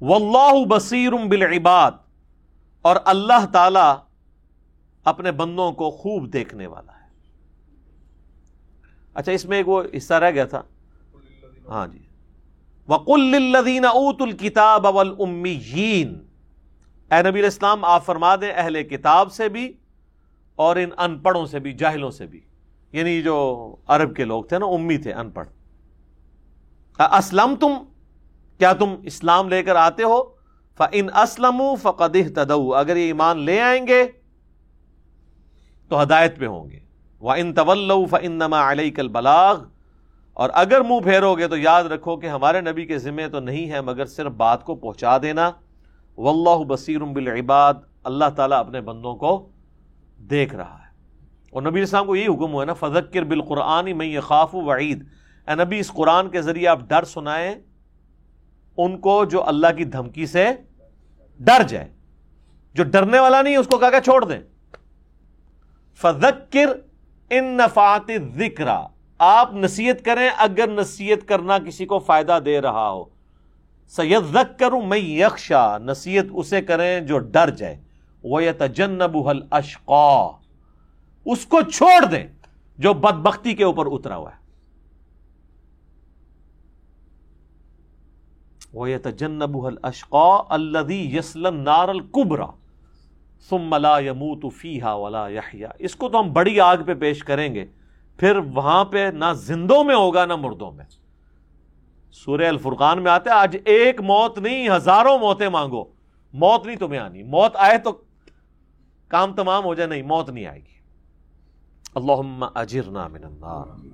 واللہ بصیر بالعباد، اور اللہ تعالی اپنے بندوں کو خوب دیکھنے والا ہے۔ اچھا اس میں ایک وہ حصہ رہ گیا تھا۔ ہاں جی۔ وقل الدین اوت الکتاب اول اے نبی الاسلام آپ فرما دیں اہل کتاب سے بھی اور ان ان پڑھوں سے بھی، جاہلوں سے بھی۔ یعنی جو عرب کے لوگ تھے نا، امی تھے، ان پڑھ۔ اسلم تم کیا تم اسلام لے کر آتے ہو؟ ان اسلم فقد تدو اگر یہ ایمان لے آئیں گے تو ہدایت پہ ہوں گے۔ وہ ان طول فنما علیہ کل بلاغ اور اگر منہ پھیرو گے تو یاد رکھو کہ ہمارے نبی کے ذمے تو نہیں ہے مگر صرف بات کو پہنچا دینا۔ واللہ بصیر بالعباد۔ اللہ تعالیٰ اپنے بندوں کو دیکھ رہا ہے۔ اور نبی السلام کو یہی حکم ہوا ہے نا، فذکر بالقرآن میں یہ خاف وعید اے نبی، اس قرآن کے ذریعے آپ ڈر سنائیں، ان کو جو اللہ کی دھمکی سے ڈر جائے۔ جو ڈرنے والا نہیں اس کو کہا کہ چھوڑ دیں۔ فذکر ان نفات ذکر آپ نصیحت کریں اگر نصیحت کرنا کسی کو فائدہ دے رہا ہو۔ سید زک کروں میں یکشا نصیحت اسے کریں جو ڈر جائے۔ وہ یا تجنب اشقا اس کو چھوڑ دیں جو بدبختی کے اوپر اترا ہوا ہے۔ وہ یا تجنب اشقا اللہ یسلن نار القبرا ثم لا يموت فيها ولا يحيا۔ اس کو تو ہم بڑی آگ پہ پیش کریں گے۔ پھر وہاں پہ نہ زندوں میں ہوگا نہ مردوں میں۔ سورہ الفرقان میں آتے آج ایک موت نہیں، ہزاروں موتیں مانگو۔ موت نہیں تمہیں آنی۔ موت آئے تو کام تمام ہو جائے، نہیں، موت نہیں آئے گی۔ اللہم اجرنا من النار۔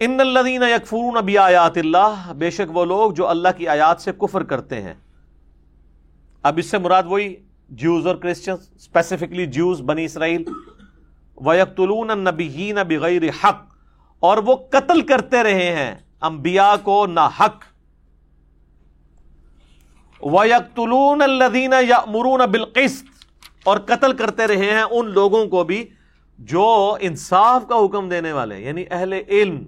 ان الذین یکفرون بیاات اللہ، بے شک وہ لوگ جو اللہ کی آیات سے کفر کرتے ہیں۔ اب اس سے مراد وہی جیوز اور کرسچن اسپیسیفکلی جیوز بنی اسرائیل ویقتلون النبیین بغیر حق اور وہ قتل کرتے رہے ہیں انبیاء کو نہ حق۔ ویقتلون الذین یأمرون بالقسط اور قتل کرتے رہے ہیں ان لوگوں کو بھی جو انصاف کا حکم دینے والے یعنی اہل علم،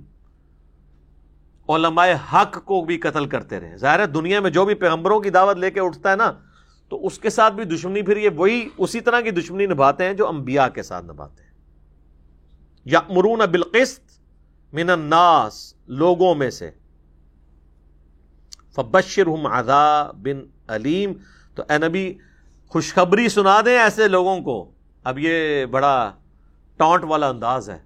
علماء حق کو بھی قتل کرتے رہے ظاہر ہے دنیا میں جو بھی پیغمبروں کی دعوت لے کے اٹھتا ہے نا تو اس کے ساتھ بھی دشمنی، پھر یہ وہی اسی طرح کی دشمنی نبھاتے ہیں جو انبیاء کے ساتھ نبھاتے ہیں۔ یا مرون بالقسط من الناس، لوگوں میں سے۔ فبشر ہم بن علیم۔ تو اے نبی، خوشخبری سنا دیں ایسے لوگوں کو۔ اب یہ بڑا ٹانٹ والا انداز ہے۔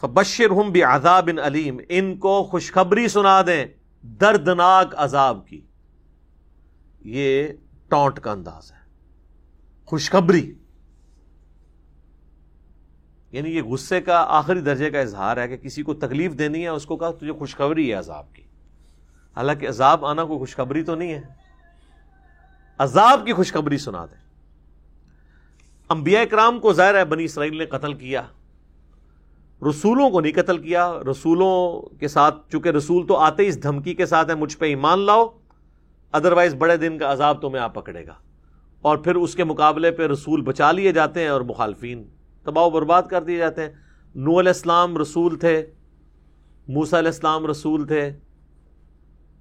فبشر ہم بھی بن علیم۔ ان کو خوشخبری سنا دیں، دردناک عذاب کی۔ یہ ٹونٹ کا انداز ہے۔ خوشخبری۔ یعنی یہ غصے کا آخری درجے کا اظہار ہے کہ کسی کو تکلیف دینی ہے، اس کو کہا تجھے خوشخبری ہے عذاب کی۔ حالانکہ عذاب آنا کوئی خوشخبری تو نہیں ہے۔ عذاب کی خوشخبری سنا دے انبیاء کرام کو ظاہر ہے بنی اسرائیل نے قتل کیا۔ رسولوں کو نہیں قتل کیا۔ رسولوں کے ساتھ، چونکہ رسول تو آتے اس دھمکی کے ساتھ ہے مجھ پہ ایمان لاؤ۔ ادروائز بڑے دن کا عذاب تمہیں آپ پکڑے گا۔ اور پھر اس کے مقابلے پہ رسول بچا لیے جاتے ہیں اور مخالفین تباہ و برباد کر دیے جاتے ہیں۔ نو علیہ السلام رسول تھے موسا علیہ السلام رسول تھے،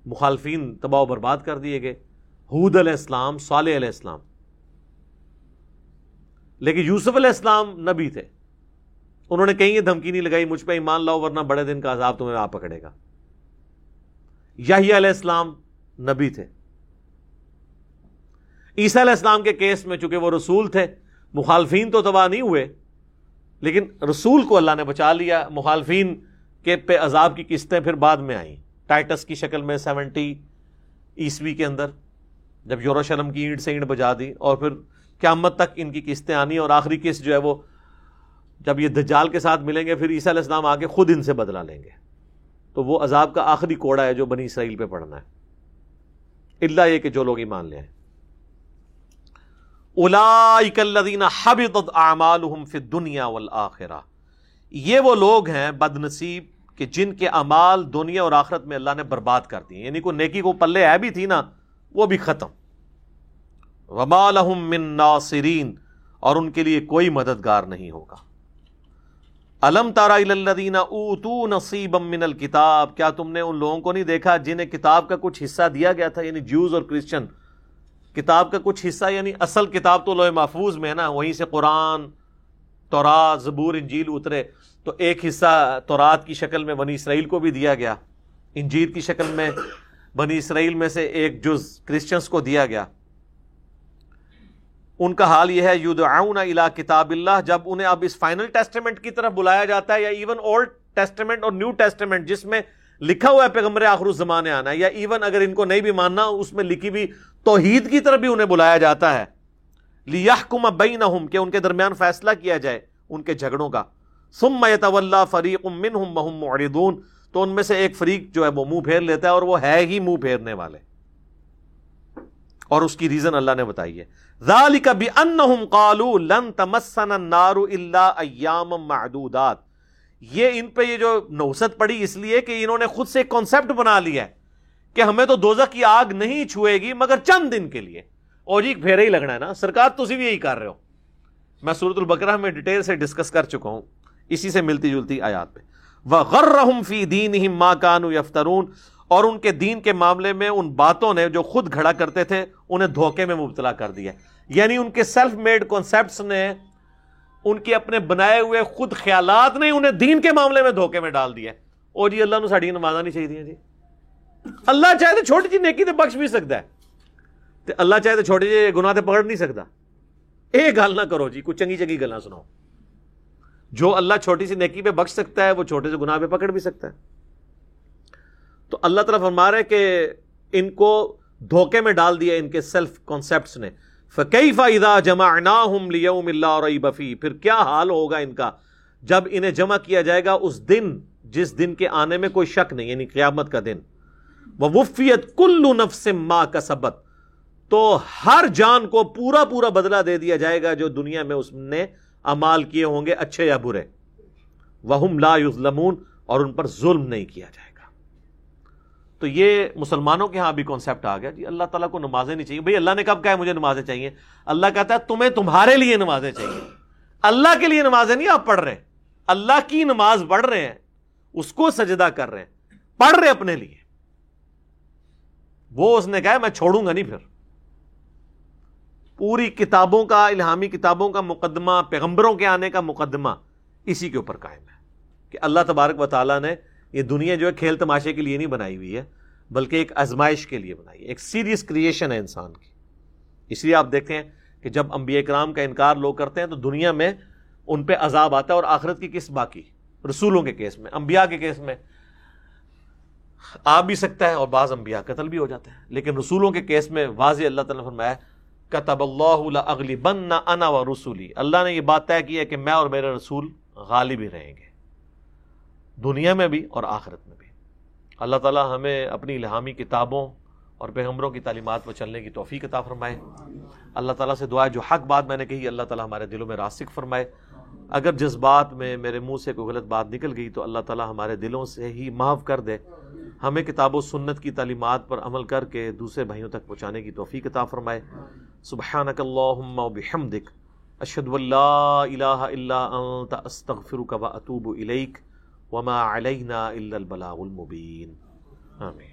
مخالفین تباہ و برباد کر دیے گئے۔ حود علیہ السلام، صالح علیہ السلام۔ لیکن یوسف علیہ السلام نبی تھے۔ انہوں نے کہیں یہ دھمکی نہیں لگائی، مجھ پہ ایمان لاؤ ورنہ بڑے دن کا عذاب تمہیں آپ پکڑے گا۔ یہی علیہ السلام نبی تھے۔ عیسیٰ علیہ السلام کے کیس میں چونکہ وہ رسول تھے، مخالفین تو تباہ نہیں ہوئے، لیکن رسول کو اللہ نے بچا لیا، مخالفین کے پہ عذاب کی قسطیں پھر بعد میں آئیں۔ ٹائٹس کی شکل میں سیونٹی عیسوی کے اندر، جب یوروشلم کی اینٹ سے اینٹ بجا دی اور پھر قیامت تک ان کی قسطیں آنی اور آخری قسط جو ہے وہ جب یہ دجال کے ساتھ ملیں گے، پھر عیسیٰ علیہ السلام آگے خود ان سے بدلا لیں گے۔ تو وہ عذاب کا آخری کوڑا ہے جو بنی اسرائیل پہ پڑنا ہے۔ اللہ یہ کہ جو لوگ ایمان لے آئیں دنیا والآخرہ۔ یہ وہ لوگ ہیں بد نصیب کہ جن کے امال دنیا اور آخرت میں اللہ نے برباد کر دی یعنی کوئی نیکی کو پلے ہے بھی تھی نا، وہ بھی ختم۔ وما لهم من ناصرین، اور ان کے لیے کوئی مددگار نہیں ہوگا۔ الم تارا اوتو نصیب من الکتاب، کیا تم نے ان لوگوں کو نہیں دیکھا جنہیں کتاب کا کچھ حصہ دیا گیا تھا؟ یعنی جوز اور کرسچن۔ کتاب کا کچھ حصہ یعنی اصل کتاب تو لوہے محفوظ میں ہے نا، وہیں سے قرآن، تورات، زبور، انجیل اترے۔ تو ایک حصہ تورات کی شکل میں بنی اسرائیل کو بھی دیا گیا۔ انجیل کی شکل میں بنی اسرائیل میں سے ایک جز کرسچنس کو دیا گیا۔ ان کا حال یہ ہے یود الا کتاب اللہ، جب انہیں اب اس فائنل ٹیسٹمنٹ کی طرف بلایا جاتا ہے، یا ایون اولڈ ٹیسٹمنٹ اور نیو ٹیسٹمنٹ جس میں لکھا ہوا ہے پیغمبر آخر الزمان آنا ہے، یا ایون اگر ان کو نہیں بھی ماننا، اس میں لکھی بھی توحید کی طرف بھی انہیں بلایا جاتا ہے۔ لیحکم بینہم کہ ان کے درمیان فیصلہ کیا جائے ان کے جھگڑوں کا۔ ثم یتولا فریق منہم وہم معرضون۔ تو ان میں سے ایک فریق جو ہے وہ منہ پھیر لیتا ہے اور وہ ہے ہی منہ پھیرنے والے۔ اور اس کی ریزن اللہ نے بتائی ہے۔ ذالک بانہم قالوا لن تمسنا النار الا ایام معدودات۔ یہ ان پہ یہ جو نوست پڑی اس لیے کہ انہوں نے خود سے ایک کانسیپٹ بنا لیا ہے۔ کہ ہمیں تو دوزہ کی آگ نہیں چھوئے گی مگر چند دن کے لیے۔ اور جی پھیرے ہی لگنا ہے نا۔ سرکار تسی بھی یہی کر رہے ہو۔ میں سورت البقرہ میں ڈیٹیل سے ڈسکس کر چکا ہوں۔ اسی سے ملتی جلتی آیات پہ۔ وہ غر فی دین ماں کانو یفترون اور ان کے دین کے معاملے میں ان باتوں نے جو خود کھڑا کرتے تھے، انہیں دھوکے میں مبتلا کر دیا یعنی ان کے سیلف میڈ کانسیپٹس نے ان کے اپنے بنائے ہوئے خود خیالات نے انہیں دین کے معاملے میں دھوکے میں ڈال دیا اور جی اللہ نے ساڑی نمازہ نہیں چاہیے جی۔ اللہ چاہے تو چھوٹی جی نیکی تو بخش بھی سکتا ہے۔ تو اللہ چاہے تو چھوٹی جی گناہ تو پکڑ نہیں سکتا۔ یہ گل نہ کرو جی کچھ چنگی چنگی گلا سناؤ۔ جو اللہ چھوٹی سی نیکی پہ بخش سکتا ہے، وہ چھوٹے سے گناہ پہ پکڑ بھی سکتا ہے۔ تو اللہ تعالیٰ فرما رہے کہ ان کو دھوکے میں ڈال دیا ان کے سیلف کانسیپٹس نے۔ فقی فائدہ جمع اور بفی پھر کیا حال ہوگا ان کا؟ جب انہیں جمع کیا جائے گا اس دن، جس دن کے آنے میں کوئی شک نہیں یعنی قیامت کا دن۔ وفیت کلو نفس ماں کا سبت تو ہر جان کو پورا پورا بدلہ دے دیا جائے گا جو دنیا میں اس نے امال کیے ہوں گے، اچھے یا برے۔ وہ لا یظلمون اور ان پر ظلم نہیں کیا جائے گا۔ تو یہ مسلمانوں کے ہاں بھی کانسیپٹ آ گیا۔ جی اللہ تعالیٰ کو نمازیں نہیں چاہیے۔ بھائی اللہ نے کب کہا ہے مجھے نمازیں چاہیے؟ اللہ کہتا ہے تمہیں تمہارے لیے نمازیں چاہیے۔ اللہ کے لیے نمازیں نہیں آپ پڑھ رہے اللہ کی نماز پڑھ رہے ہیں، اس کو سجدہ کر رہے ہیں۔ پڑھ رہے اپنے لیے۔ وہ اس نے کہا میں چھوڑوں گا نہیں پھر۔ پوری کتابوں کا، الہامی کتابوں کا مقدمہ، پیغمبروں کے آنے کا مقدمہ اسی کے اوپر قائم ہے کہ اللہ تبارک و تعالیٰ نے یہ دنیا جو ہے کھیل تماشے کے لیے نہیں بنائی ہوئی ہے، بلکہ ایک آزمائش کے لیے بنائی ہے، ایک سیریس کریشن ہے انسان کی۔ اس لیے آپ دیکھیں کہ جب انبیاء کرام کا انکار لوگ کرتے ہیں تو دنیا میں ان پہ عذاب آتا ہے اور آخرت کی کس باقی، رسولوں کے کیس میں، انبیاء کے کیس میں۔ آ بھی سکتا ہے اور بعض انبیاء قتل بھی ہو جاتے ہیں۔ لیکن رسولوں کے کیس میں واضح اللہ تعالیٰ فرمایا کتب اللہ اگلی بن نہ انا و رسولی۔ اللہ نے یہ بات طے کی ہے کہ میں اور میرے رسول غالب ہی رہیں گے۔ دنیا میں بھی اور آخرت میں بھی۔ اللہ تعالیٰ ہمیں اپنی الہامی کتابوں اور پیغمبروں کی تعلیمات پر چلنے کی توفیق عطا فرمائے۔ اللہ تعالیٰ سے دعا جو حق بات میں نے کہی، اللہ تعالیٰ ہمارے دلوں میں راسک فرمائے۔ اگر جس بات میں میرے منہ سے کوئی غلط بات نکل گئی تو اللہ تعالیٰ ہمارے دلوں سے ہی معاف کر دے۔ ہمیں کتاب و سنت کی تعلیمات پر عمل کر کے دوسرے بھائیوں تک پہنچانے کی توفیق عطا فرمائے۔ سبحانك اللهم وبحمدك اشهد ان لا اله الا انت استغفرك واتوب اليك وما علينا الا البلاغ المبين امين